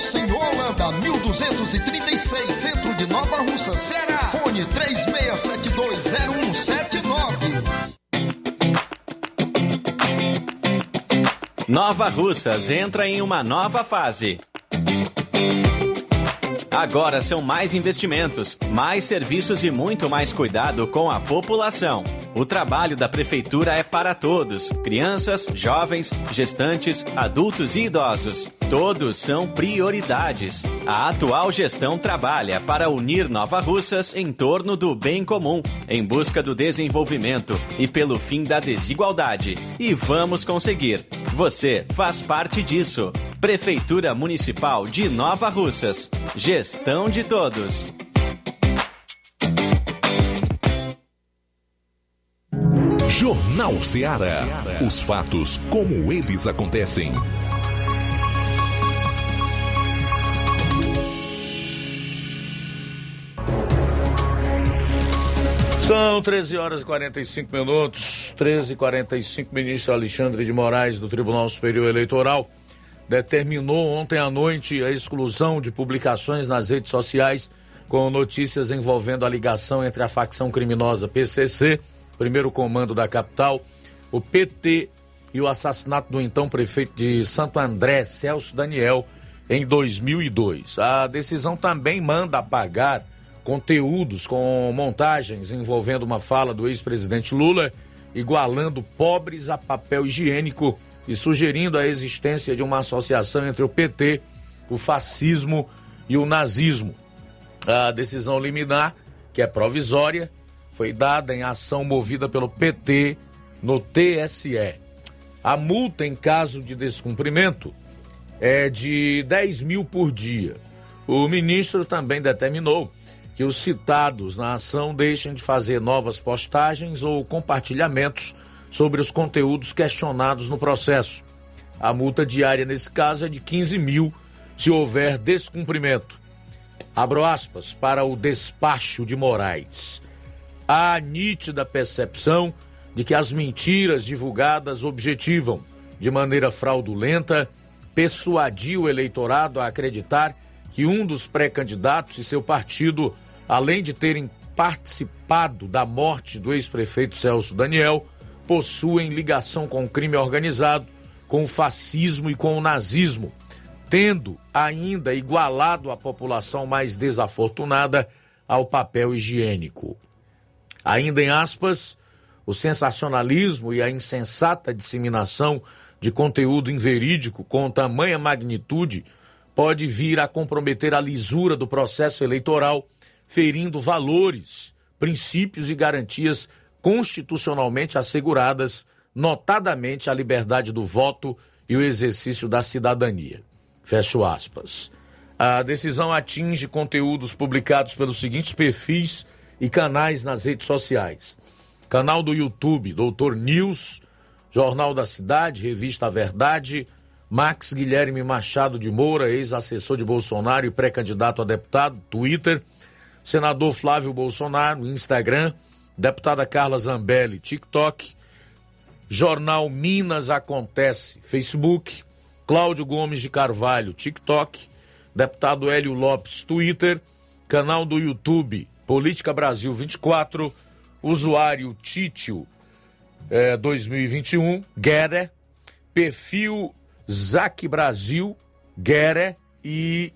Rua Mocenola, Holanda, 1236, centro de Nova Russa, Ceará. Fone 36720179. Nova Russas entra em uma nova fase. Agora são mais investimentos, mais serviços e muito mais cuidado com a população. O trabalho da Prefeitura é para todos: crianças, jovens, gestantes, adultos e idosos. Todos são prioridades. A atual gestão trabalha para unir Nova Russas em torno do bem comum, em busca do desenvolvimento e pelo fim da desigualdade. E vamos conseguir. Você faz parte disso. Prefeitura Municipal de Nova Russas. Gestão de todos. Jornal Ceará. Os fatos como eles acontecem. São 13 horas e 45 minutos. 13 e 45 Ministro Alexandre de Moraes, do Tribunal Superior Eleitoral, determinou ontem à noite a exclusão de publicações nas redes sociais com notícias envolvendo a ligação entre a facção criminosa PCC, primeiro comando da capital, o PT e o assassinato do então prefeito de Santo André, Celso Daniel, em 2002. A decisão também manda apagar conteúdos com montagens envolvendo uma fala do ex-presidente Lula, igualando pobres a papel higiênico e sugerindo a existência de uma associação entre o PT, o fascismo e o nazismo. A decisão liminar, que é provisória, foi dada em ação movida pelo PT no TSE. A multa em caso de descumprimento é de 10 mil por dia. O ministro também determinou que os citados na ação deixem de fazer novas postagens ou compartilhamentos sobre os conteúdos questionados no processo. A multa diária nesse caso é de 15 mil se houver descumprimento. Abro aspas para o despacho de Moraes. Há nítida percepção de que as mentiras divulgadas objetivam, de maneira fraudulenta, persuadir o eleitorado a acreditar que um dos pré-candidatos e seu partido, além de terem participado da morte do ex-prefeito Celso Daniel, possuem ligação com o crime organizado, com o fascismo e com o nazismo, tendo ainda igualado a população mais desafortunada ao papel higiênico. Ainda em aspas, o sensacionalismo e a insensata disseminação de conteúdo inverídico com tamanha magnitude pode vir a comprometer a lisura do processo eleitoral, ferindo valores, princípios e garantias constitucionalmente asseguradas, notadamente a liberdade do voto e o exercício da cidadania. Fecho aspas. A decisão atinge conteúdos publicados pelos seguintes perfis e canais nas redes sociais: canal do YouTube, Doutor News, Jornal da Cidade, Revista A Verdade, Max Guilherme Machado de Moura, ex-assessor de Bolsonaro e pré-candidato a deputado, Twitter, senador Flávio Bolsonaro, Instagram, deputada Carla Zambelli, TikTok, Jornal Minas Acontece, Facebook, Cláudio Gomes de Carvalho, TikTok, deputado Hélio Lopes, Twitter, canal do YouTube, Política Brasil 24, usuário Títio eh, 2021, Guerre, perfil Zac Brasil, Guerre. E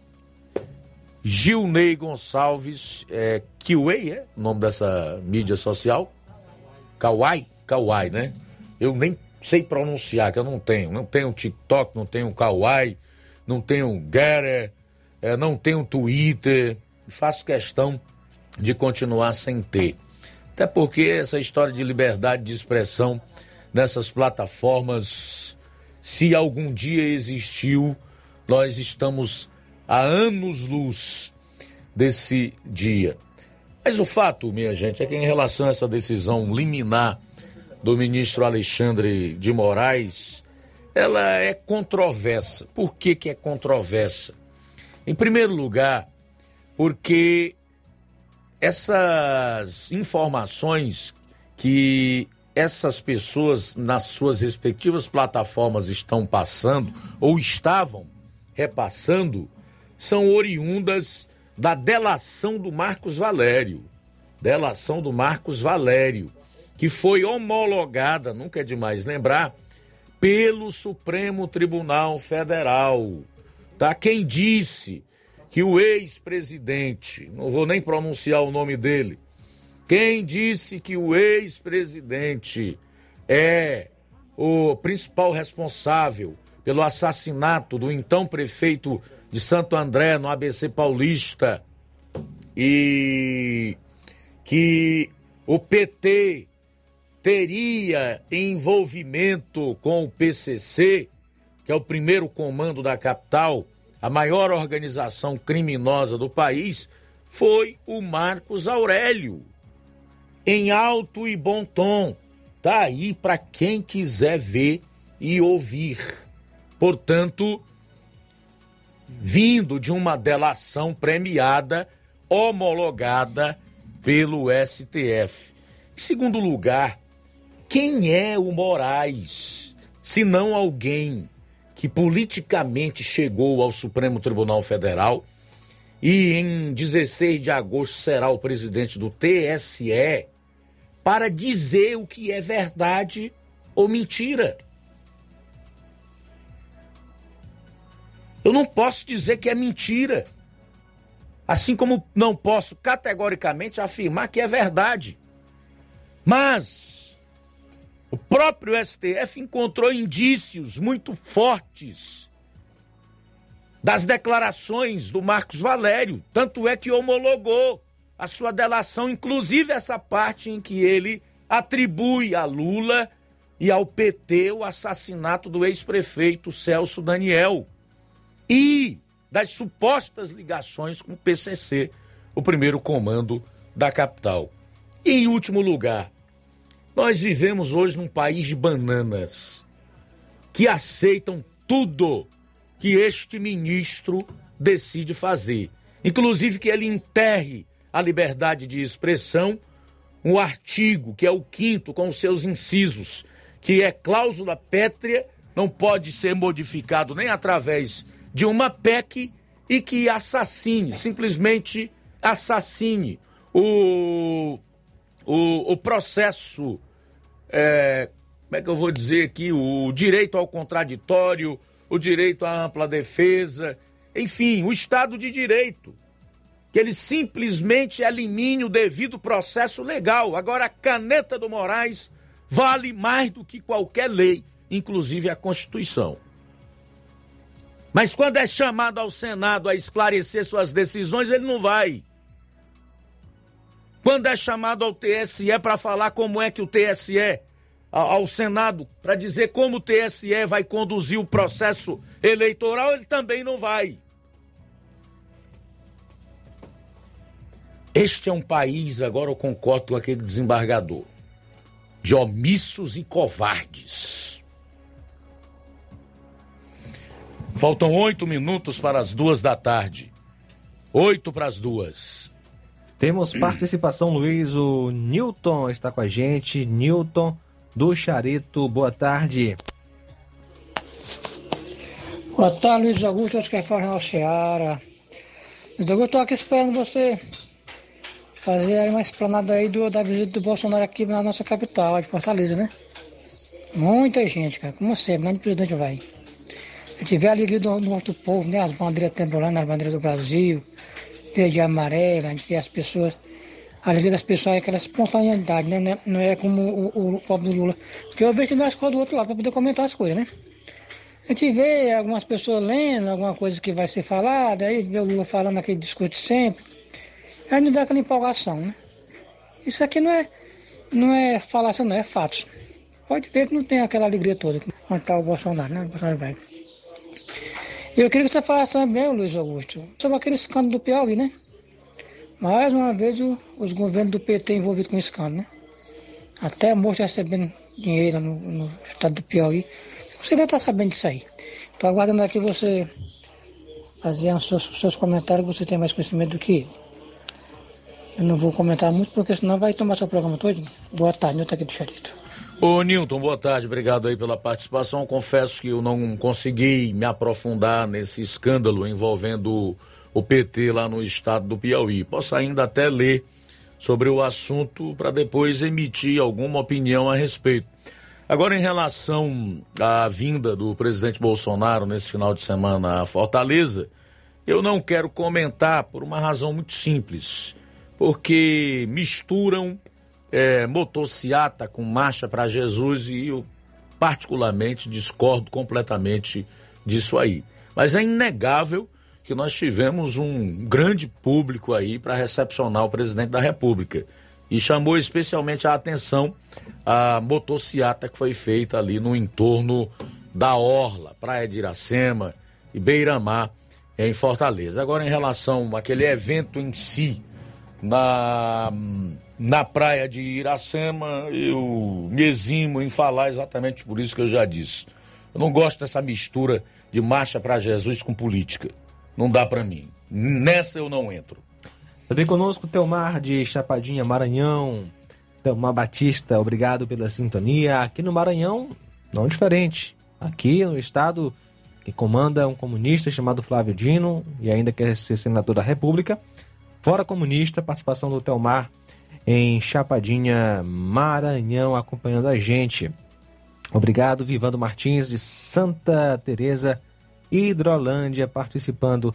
Gilney Gonçalves, é, Kiwei, é o nome dessa mídia social? Kawai? Kawai, né? Eu nem sei pronunciar, que eu não tenho. Não tenho TikTok, não tenho Kawai, não tenho Guerre, é, não tenho Twitter. Faço questão de continuar sem ter. Até porque essa história de liberdade de expressão nessas plataformas, se algum dia existiu, nós estamos há anos-luz desse dia. Mas o fato, minha gente, é que em relação a essa decisão liminar do ministro Alexandre de Moraes, ela é controversa. Por que, que é controversa? Em primeiro lugar, porque essas informações que essas pessoas nas suas respectivas plataformas estão passando ou estavam repassando são oriundas da delação do Marcos Valério. Delação do Marcos Valério, que foi homologada, nunca é demais lembrar, pelo Supremo Tribunal Federal. Tá? Quem disse que o ex-presidente, não vou nem pronunciar o nome dele, quem disse que o ex-presidente é o principal responsável pelo assassinato do então prefeito de Santo André, no ABC Paulista, e que o PT teria envolvimento com o PCC, que é o primeiro comando da capital, a maior organização criminosa do país, foi o Marcos Aurélio. Em alto e bom tom. Tá aí para quem quiser ver e ouvir. Portanto, vindo de uma delação premiada, homologada pelo STF. Em segundo lugar, quem é o Moraes, se não alguém que politicamente chegou ao Supremo Tribunal Federal e em 16 de agosto será o presidente do TSE para dizer o que é verdade ou mentira. Eu não posso dizer que é mentira. Assim como não posso categoricamente afirmar que é verdade. Mas o próprio STF encontrou indícios muito fortes das declarações do Marcos Valério, tanto é que homologou a sua delação, inclusive essa parte em que ele atribui a Lula e ao PT o assassinato do ex-prefeito Celso Daniel e das supostas ligações com o PCC, o primeiro comando da capital. E em último lugar, nós vivemos hoje num país de bananas que aceitam tudo que este ministro decide fazer, inclusive que ele enterre a liberdade de expressão, um artigo que é o quinto com os seus incisos, que é cláusula pétrea, não pode ser modificado nem através de uma PEC e que assassine, simplesmente assassine o, o, o processo é, como é que eu vou dizer aqui, o direito ao contraditório, o direito à ampla defesa, enfim, o Estado de Direito. Que ele simplesmente elimine o devido processo legal. Agora, a caneta do Moraes vale mais do que qualquer lei, inclusive a Constituição. Mas quando é chamado ao Senado a esclarecer suas decisões, ele não vai. Quando é chamado ao TSE para falar como é que o TSE, ao Senado, para dizer como o TSE vai conduzir o processo eleitoral, ele também não vai. Este é um país, agora eu concordo com aquele desembargador, de omissos e covardes. Faltam oito minutos para as duas da tarde. Oito para as duas. Temos participação, Luiz. O Newton está com a gente. Newton do Charito, boa tarde. Boa tarde, Luiz Augusto, acho que é Jornal Seara. Luiz Augusto, estou aqui esperando você fazer aí uma explanada aí do, da visita do Bolsonaro aqui na nossa capital, de Fortaleza, né? Muita gente, cara, como sempre, onde o presidente vai. Tiver a alegria do, nosso povo, né? As bandeiras temporando, as bandeiras do Brasil, verde e amarela, a gente vê as pessoas. A alegria das pessoas é aquela espontaneidade, né? Não é como o, o, pobre do Lula. Porque eu vejo também as coisas do outro lado para poder comentar as coisas, né? A gente vê algumas pessoas lendo alguma coisa que vai ser falada, aí vê o Lula falando aquele discurso sempre. Aí não vê aquela empolgação, né? Isso aqui não é, não é falação, não, é fatos. Pode ver que não tem aquela alegria toda quando está o Bolsonaro, né? O Bolsonaro vai. Eu queria que você falasse também, Luiz Augusto, sobre aquele escândalo do Piauí, né? Mais uma vez o, os governos do PT envolvidos com o escândalo, né? Até a moça recebendo dinheiro no, no estado do Piauí. Você deve estar sabendo disso aí. Estou aguardando aqui você fazer os seus, seus comentários, você tem mais conhecimento do que eu. Eu não vou comentar muito, porque senão vai tomar seu programa todo. Boa tarde, eu estou aqui do Charito. Ô Nilton, boa tarde, obrigado aí pela participação. Confesso que eu não consegui me aprofundar nesse escândalo envolvendo o PT lá no estado do Piauí. Posso ainda até ler sobre o assunto para depois emitir alguma opinião a respeito. Agora, em relação à vinda do presidente Bolsonaro nesse final de semana à Fortaleza, eu não quero comentar por uma razão muito simples porque misturam é, motociata com marcha para Jesus e eu particularmente discordo completamente disso aí. Mas é inegável que nós tivemos um grande público aí para recepcionar o presidente da República. E chamou especialmente a atenção a motociata que foi feita ali no entorno da Orla, Praia de Iracema e Beiramar, em Fortaleza. Agora, em relação àquele evento em si, na, na praia de Iracema, eu me eximo em falar exatamente por isso que eu já disse. Eu não gosto dessa mistura de marcha para Jesus com política. Não dá para mim. Nessa eu não entro. Também conosco Teomar de Chapadinha, Maranhão. Teomar Batista, obrigado pela sintonia. Aqui no Maranhão, não diferente. Aqui no estado que comanda um comunista chamado Flávio Dino e ainda quer ser senador da República. Fora Comunista, participação do Telmar em Chapadinha, Maranhão, acompanhando a gente. Obrigado, Vivando Martins, de Santa Teresa, Hidrolândia, participando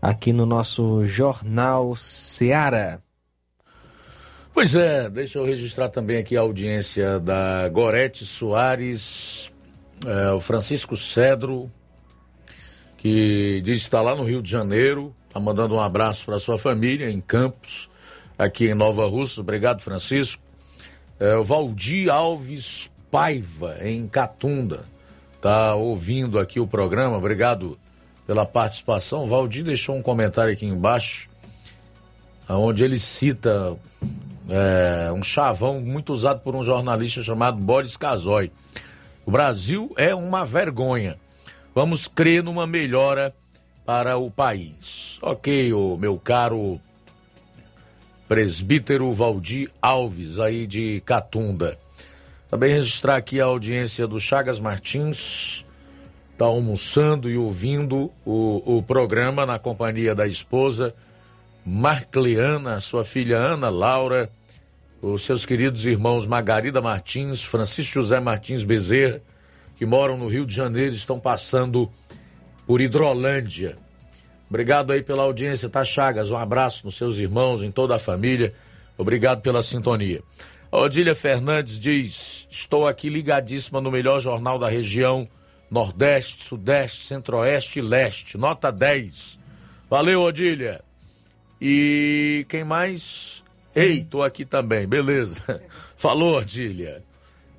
aqui no nosso Jornal Seara. Pois é, deixa eu registrar também aqui a audiência da Gorete Soares, é, o Francisco Cedro, que diz que está lá no Rio de Janeiro, Tá mandando um abraço para sua família em Campos, aqui em Nova Russa. Obrigado, Francisco. É, o Valdir Alves Paiva, em Catunda, tá ouvindo aqui o programa. Obrigado pela participação. O Valdir deixou um comentário aqui embaixo, onde ele cita é, um chavão muito usado por um jornalista chamado Boris Casoy. O Brasil é uma vergonha. Vamos crer numa melhora para o país. Ok, meu caro presbítero Valdir Alves, aí de Catunda. Também registrar aqui a audiência do Chagas Martins, está almoçando e ouvindo o, o programa na companhia da esposa Marcleana, sua filha Ana Laura, os seus queridos irmãos Margarida Martins, Francisco José Martins Bezerra, que moram no Rio de Janeiro, estão passando por Hidrolândia. Obrigado aí pela audiência, tá, Chagas? Um abraço nos seus irmãos, em toda a família. Obrigado pela sintonia. A Odília Fernandes diz: Estou aqui ligadíssima no melhor jornal da região Nordeste, Sudeste, Centro-Oeste e Leste. Nota 10. Valeu, Odília. E quem mais? Ei, tô aqui também, beleza. Falou, Odília.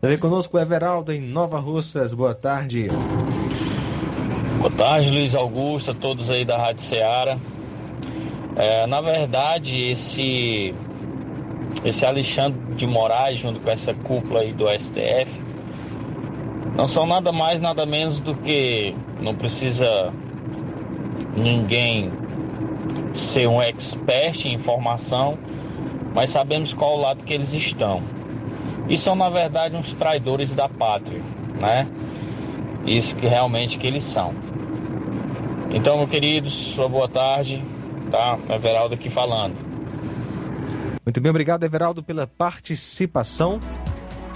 Também conosco o Everaldo em Nova Russas. Boa tarde. Boa tarde, Luiz Augusto, a todos aí da Rádio Ceará. É, na verdade, esse, esse Alexandre de Moraes, junto com essa cúpula aí do STF, não são nada mais, nada menos do que não precisa ninguém ser um expert em informação, mas sabemos qual o lado que eles estão. E são, na verdade, uns traidores da pátria, né? Isso que realmente que eles são. Então, meus queridos, sua boa tarde, tá? Everaldo aqui falando. Muito bem, obrigado, Everaldo, pela participação.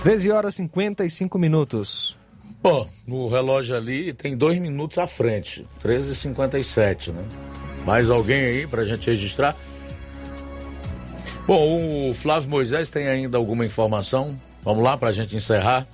13 horas e 55 minutos. Bom, no relógio ali tem dois minutos à frente, 13h57, né? Mais alguém aí pra gente registrar? Bom, o Flávio Moisés tem ainda alguma informação? Vamos lá pra gente encerrar.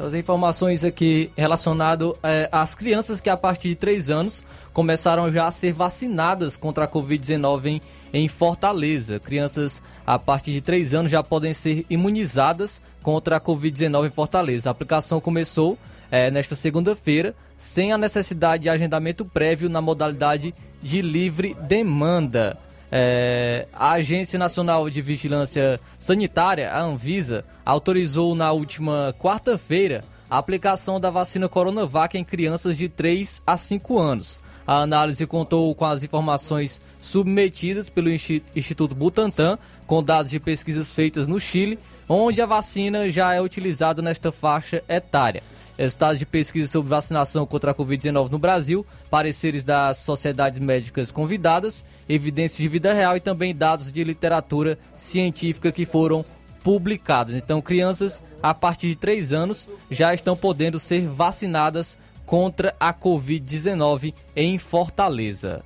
Trazer informações aqui relacionado é, às crianças que a partir de 3 anos começaram já a ser vacinadas contra a Covid-19 em, em Fortaleza. Crianças a partir de 3 anos já podem ser imunizadas contra a Covid-19 em Fortaleza. A aplicação começou é, nesta segunda-feira, sem a necessidade de agendamento prévio na modalidade de livre demanda. É, a Agência Nacional de Vigilância Sanitária, a Anvisa, autorizou na última quarta-feira a aplicação da vacina Coronavac em crianças de 3 a 5 anos. A análise contou com as informações submetidas pelo Instituto Butantan, com dados de pesquisas feitas no Chile, onde a vacina já é utilizada nesta faixa etária resultados de pesquisa sobre vacinação contra a Covid-19 no Brasil, pareceres das sociedades médicas convidadas, evidências de vida real e também dados de literatura científica que foram publicados. Então, crianças a partir de 3 anos já estão podendo ser vacinadas contra a Covid-19 em Fortaleza.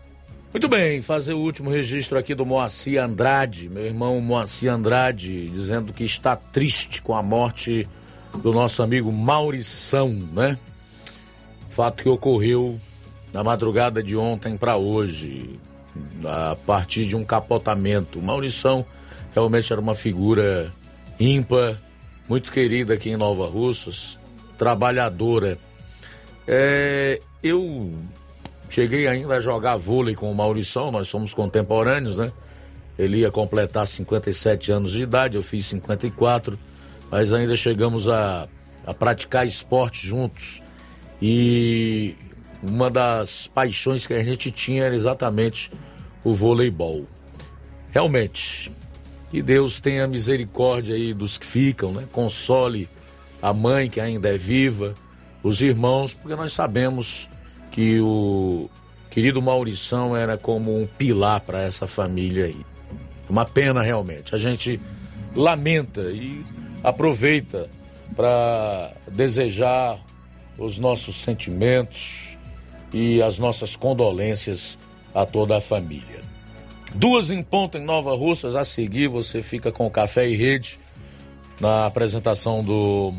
Muito bem, fazer o último registro aqui do Moacir Andrade, meu irmão Moacir Andrade, dizendo que está triste com a morte do nosso amigo Maurição, né? Fato que ocorreu na madrugada de ontem para hoje, a partir de um capotamento. Maurição realmente era uma figura ímpar, muito querida aqui em Nova Russas, trabalhadora. É, eu cheguei ainda a jogar vôlei com o Maurição, nós somos contemporâneos, né? Ele ia completar 57 anos de idade, eu fiz 54 mas ainda chegamos a, a praticar esporte juntos. E uma das paixões que a gente tinha era exatamente o voleibol. Realmente, que Deus tenha misericórdia aí dos que ficam, né? Console a mãe que ainda é viva, os irmãos, porque nós sabemos que o querido Maurição era como um pilar para essa família aí. Uma pena realmente. A gente lamenta e aproveita para desejar os nossos sentimentos e as nossas condolências a toda a família. Duas em ponto em Nova Russas, a seguir você fica com Café e Rede na apresentação do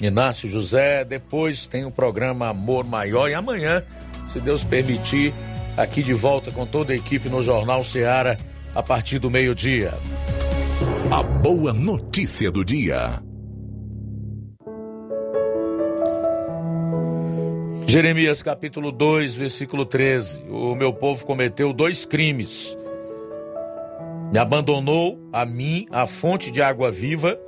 Inácio José. Depois tem o programa Amor Maior e amanhã, se Deus permitir, aqui de volta com toda a equipe no Jornal Seara a partir do meio-dia. A boa notícia do dia. Jeremias capítulo 2, versículo 13. O meu povo cometeu dois crimes. Me abandonou a mim, a fonte de água viva,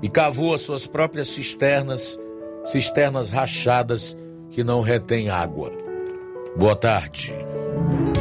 e cavou as suas próprias cisternas, cisternas rachadas que não retêm água. Boa tarde.